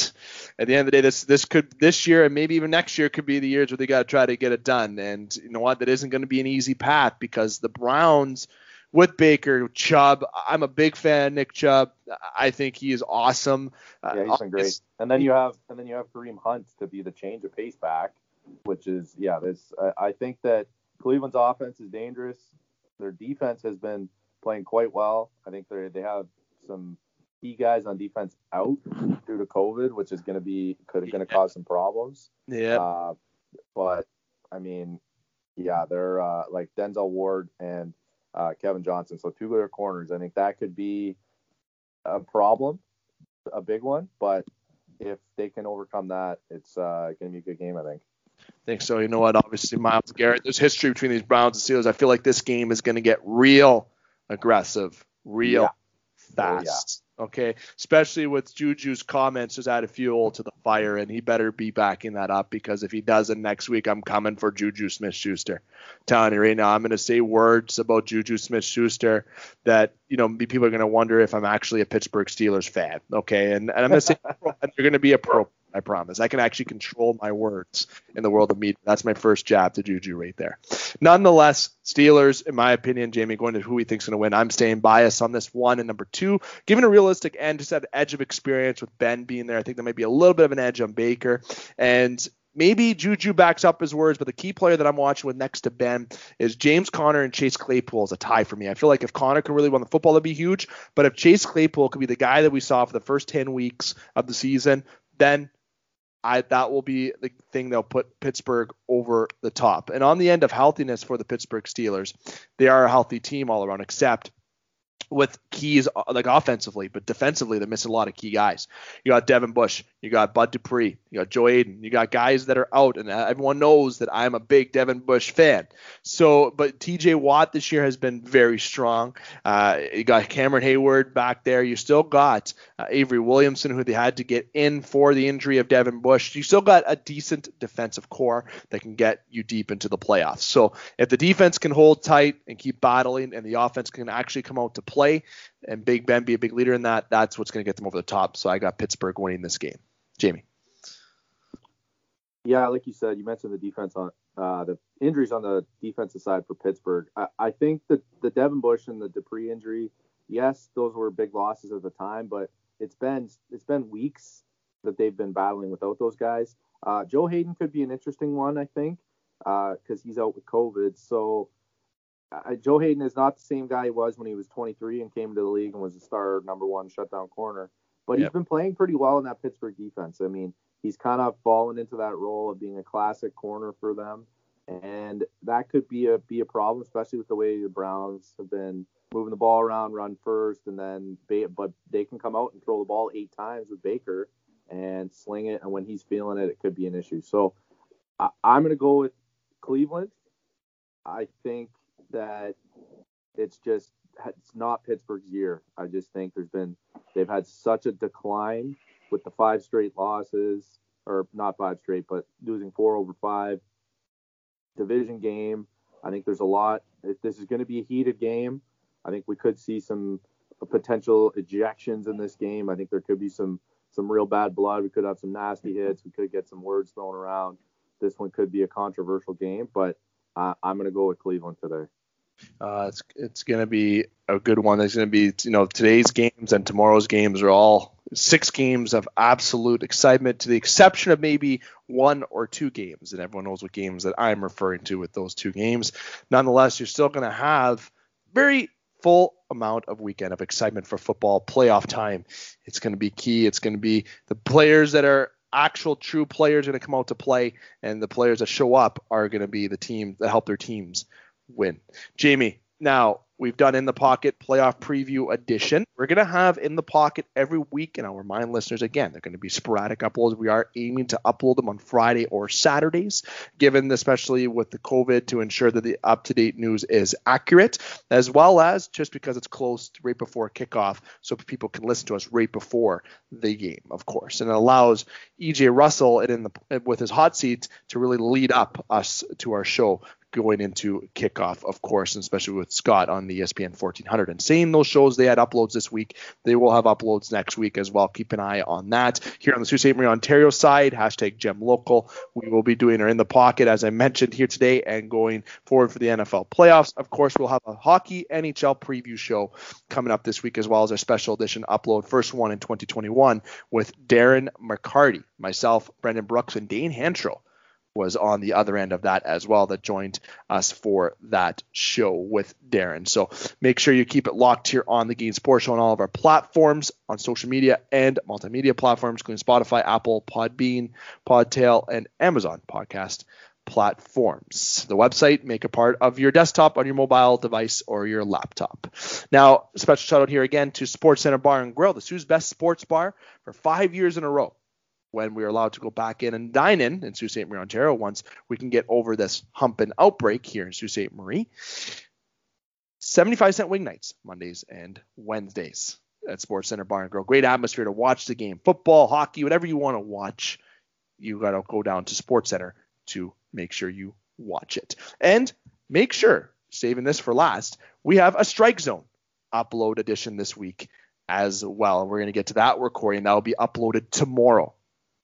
at the end of the day, this this could this year and maybe even next year could be the years where they got to try to get it done. And you know what? That isn't going to be an easy path because the Browns with Baker, Chubb, I'm a big fan of Nick Chubb. I think he is awesome. Uh, Yeah, he's been great. And then you have and then you have Kareem Hunt to be the change of pace back, which is yeah. This I, I think that Cleveland's offense is dangerous. Their defense has been playing quite well. I think they they have some key guys on defense out due to COVID, which is going to be could going to cause some problems. Yeah, Uh, but I mean, yeah, they're uh, like Denzel Ward and uh, Kevin Johnson. So two of their corners. I think that could be a problem, a big one. But if they can overcome that, it's uh, going to be a good game. I think. I think so. You know what? Obviously, Myles Garrett. There's history between these Browns and Steelers. I feel like this game is going to get real aggressive, real Yeah. Oh, yeah. Okay, especially with Juju's comments, just added fuel to the fire, and he better be backing that up because if he doesn't next week, I'm coming for Juju Smith-Schuster. Telling you right now, I'm going to say words about Juju Smith-Schuster that you know people are going to wonder if I'm actually a Pittsburgh Steelers fan. Okay, and, and I'm going to say [laughs] and they're going to be appropriate. I promise. I can actually control my words in the world of media. That's my first jab to Juju right there. Nonetheless, Steelers, in my opinion, Jamie, going to who he thinks going to win. I'm staying biased on this one. And number two, given a realistic and just that edge of experience with Ben being there, I think there might be a little bit of an edge on Baker. And maybe Juju backs up his words, but the key player that I'm watching with next to Ben is James Conner and Chase Claypool is a tie for me. I feel like if Conner can really win the football, that'd be huge. But if Chase Claypool could be the guy that we saw for the first 10 weeks of the season, then I that will be the thing that'll put Pittsburgh over the top. And on the end of healthiness for the Pittsburgh Steelers, they are a healthy team all around, except with keys uh, like offensively, but defensively they're missing a lot of key guys. You got Devin Bush, you got Bud Dupree, you got Joe Haden, you got guys that are out, and everyone knows that I'm a big Devin Bush fan. So, but TJ Watt this year has been very strong. Uh, you got Cameron Heyward back there. You still got uh, Avery Williamson, who they had to get in for the injury of Devin Bush. You still got a decent defensive core that can get you deep into the playoffs. So, if the defense can hold tight and keep battling, and the offense can actually come out to play, and Big Ben be a big leader in that, that's what's going to get them over the top. So, I got Pittsburgh winning this game. Jamie. Yeah, like you said, you mentioned the defense on uh, the injuries on the defensive side for Pittsburgh. I, I think that the Devin Bush and the Dupree injury, yes, those were big losses at the time, but it's been it's been weeks that they've been battling without those guys. Uh, Joe Haden could be an interesting one, I think, because he's out with COVID. So uh, Joe Haden is not the same guy he was when he was 23 and came into the league and was a star number one shutdown corner. But Yep. he's been playing pretty well in that Pittsburgh defense. I mean, he's kind of fallen into that role of being a classic corner for them, and that could be a be a problem, especially with the way the Browns have been moving the ball around, run first, and then but they can come out and throw the ball eight times with Baker and sling it, and when he's feeling it, it could be an issue. So I, I'm going to go with Cleveland. I think that it's just it's not Pittsburgh's year. I just think there's been they've had such a decline with the five straight losses, or not five straight, but losing four over five. Division game. I think there's a lot. If this is going to be a heated game, I think we could see some potential ejections in this game. I think there could be some some real bad blood. We could have some nasty hits. We could get some words thrown around. This one could be a controversial game, but uh, I'm going to go with Cleveland today. Uh, it's it's going to be a good one. There's going to be you know today's games and tomorrow's games are all six games of absolute excitement, to the exception of maybe one or two games, and everyone knows what games that I'm referring to with those two games. Nonetheless, you're still going to have very full amount of weekend of excitement for football playoff time. It's going to be key. It's going to be the players that are actual true players going to come out to play, and the players that show up are going to be the team that help their teams win. Jamie, now we've done in the pocket playoff preview edition. We're going to have in the pocket every week, and I'll remind listeners again, they're going to be sporadic uploads. We are aiming to upload them on Friday or Saturdays, given especially with the COVID to ensure that the up to date news is accurate, as well as just because it's close right before kickoff, so people can listen to us right before the game, of course. And it allows EJ Russell in the with his hot seat to really lead up us to our show going into kickoff, of course, and especially with Scott on the ESPN 1400. And seeing those shows, they had uploads this week. They will have uploads next week as well. Keep an eye on that. Here on the Sault Ste. Marie, Ontario side, hashtag Gem Local. We will be doing our in the pocket, as I mentioned here today, and going forward for the NFL playoffs. Of course, we'll have a hockey NHL preview show coming up this week, as well as our special edition upload, first one in 2021, with Darren McCarty, myself, Brendan Brooks, and Dane Hantrell was on the other end of that as well that joined us for that show with Darren. So make sure you keep it locked here on the Sports Show on all of our platforms on social media and multimedia platforms, including Spotify, Apple, Podbean, Podtail, and Amazon podcast platforms. The website, make a part of your desktop on your mobile device or your laptop. Now, special shout out here again to Sports Center Bar and Grill, the Soo's best sports bar for five years in a row when we are allowed to go back in and dine in in Sault Ste. Marie, Ontario, once we can get over this hump and outbreak here in Sault Ste. Marie. 75 cent wing nights, Mondays and Wednesdays at Sports Center Bar and Grill. Great atmosphere to watch the game. Football, hockey, whatever you want to watch, you got to go down to Sports Center to make sure you watch it. And make sure, saving this for last, we have a Strike Zone upload edition this week as well. We're going to get to that recording. That will be uploaded tomorrow.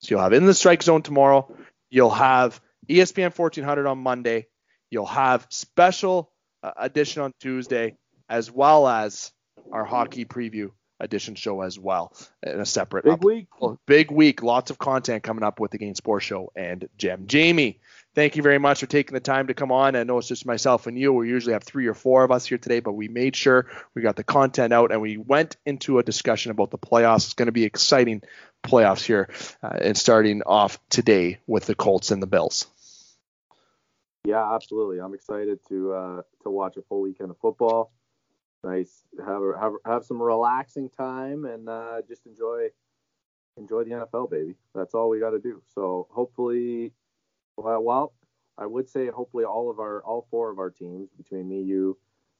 So you'll have in the strike zone tomorrow. You'll have ESPN 1400 on Monday. You'll have special uh, edition on Tuesday, as well as our hockey preview edition show as well in a separate big up- week. Big week. Lots of content coming up with the Game Sports Show and Gem. Jamie, thank you very much for taking the time to come on. I know it's just myself and you. We usually have three or four of us here today, but we made sure we got the content out and we went into a discussion about the playoffs. It's going to be exciting playoffs here uh, and starting off today with the Colts and the Bills. Yeah, absolutely. I'm excited to uh, to watch a full weekend of football. Nice, have have have some relaxing time and uh, just enjoy enjoy the NFL, baby. That's all we got to do. So hopefully, well, well, I would say hopefully all of our all four of our teams between me, you,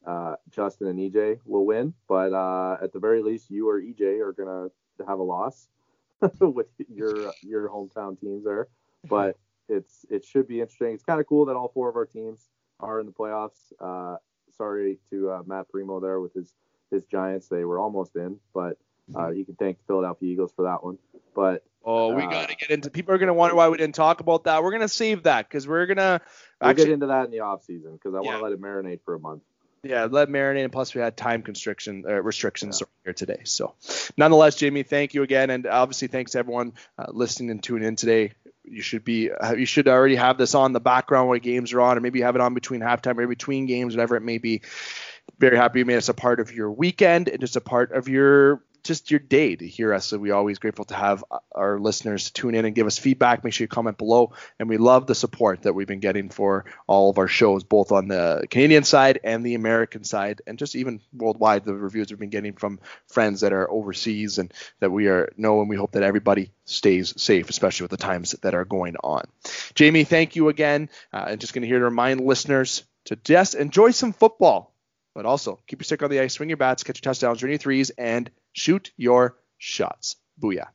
uh, Justin, and EJ will win. But uh, at the very least, you or EJ are gonna have a loss. [laughs] with your your hometown teams there. But [laughs] it's it should be interesting. It's kind of cool that all four of our teams are in the playoffs. Uh, sorry to uh, Matt Primo there with his his Giants. They were almost in, but uh, he can thank the Philadelphia Eagles for that one. But oh, we uh, got to get into. People are gonna wonder why we didn't talk about that. We're gonna save that because we're gonna. We'll actually, get into that in the off season because I yeah. want to let it marinate for a month. Yeah, let it marinate, and plus we had time constriction uh, restrictions yeah. here today. So, nonetheless, Jamie, thank you again, and obviously thanks to everyone uh, listening and tuning in today. You should be, uh, you should already have this on the background while games are on, or maybe you have it on between halftime or between games, whatever it may be. Very happy you made us a part of your weekend and just a part of your just your day to hear us. So we're always grateful to have our listeners tune in and give us feedback. Make sure you comment below. And we love the support that we've been getting for all of our shows, both on the Canadian side and the American side, and just even worldwide. The reviews we've been getting from friends that are overseas and that we are know, and we hope that everybody stays safe, especially with the times that are going on. Jamie, thank you again. Uh, and just going to here to remind listeners to just enjoy some football, but also keep your stick on the ice, swing your bats, catch your touchdowns, your threes, and shoot your shots. Booyah.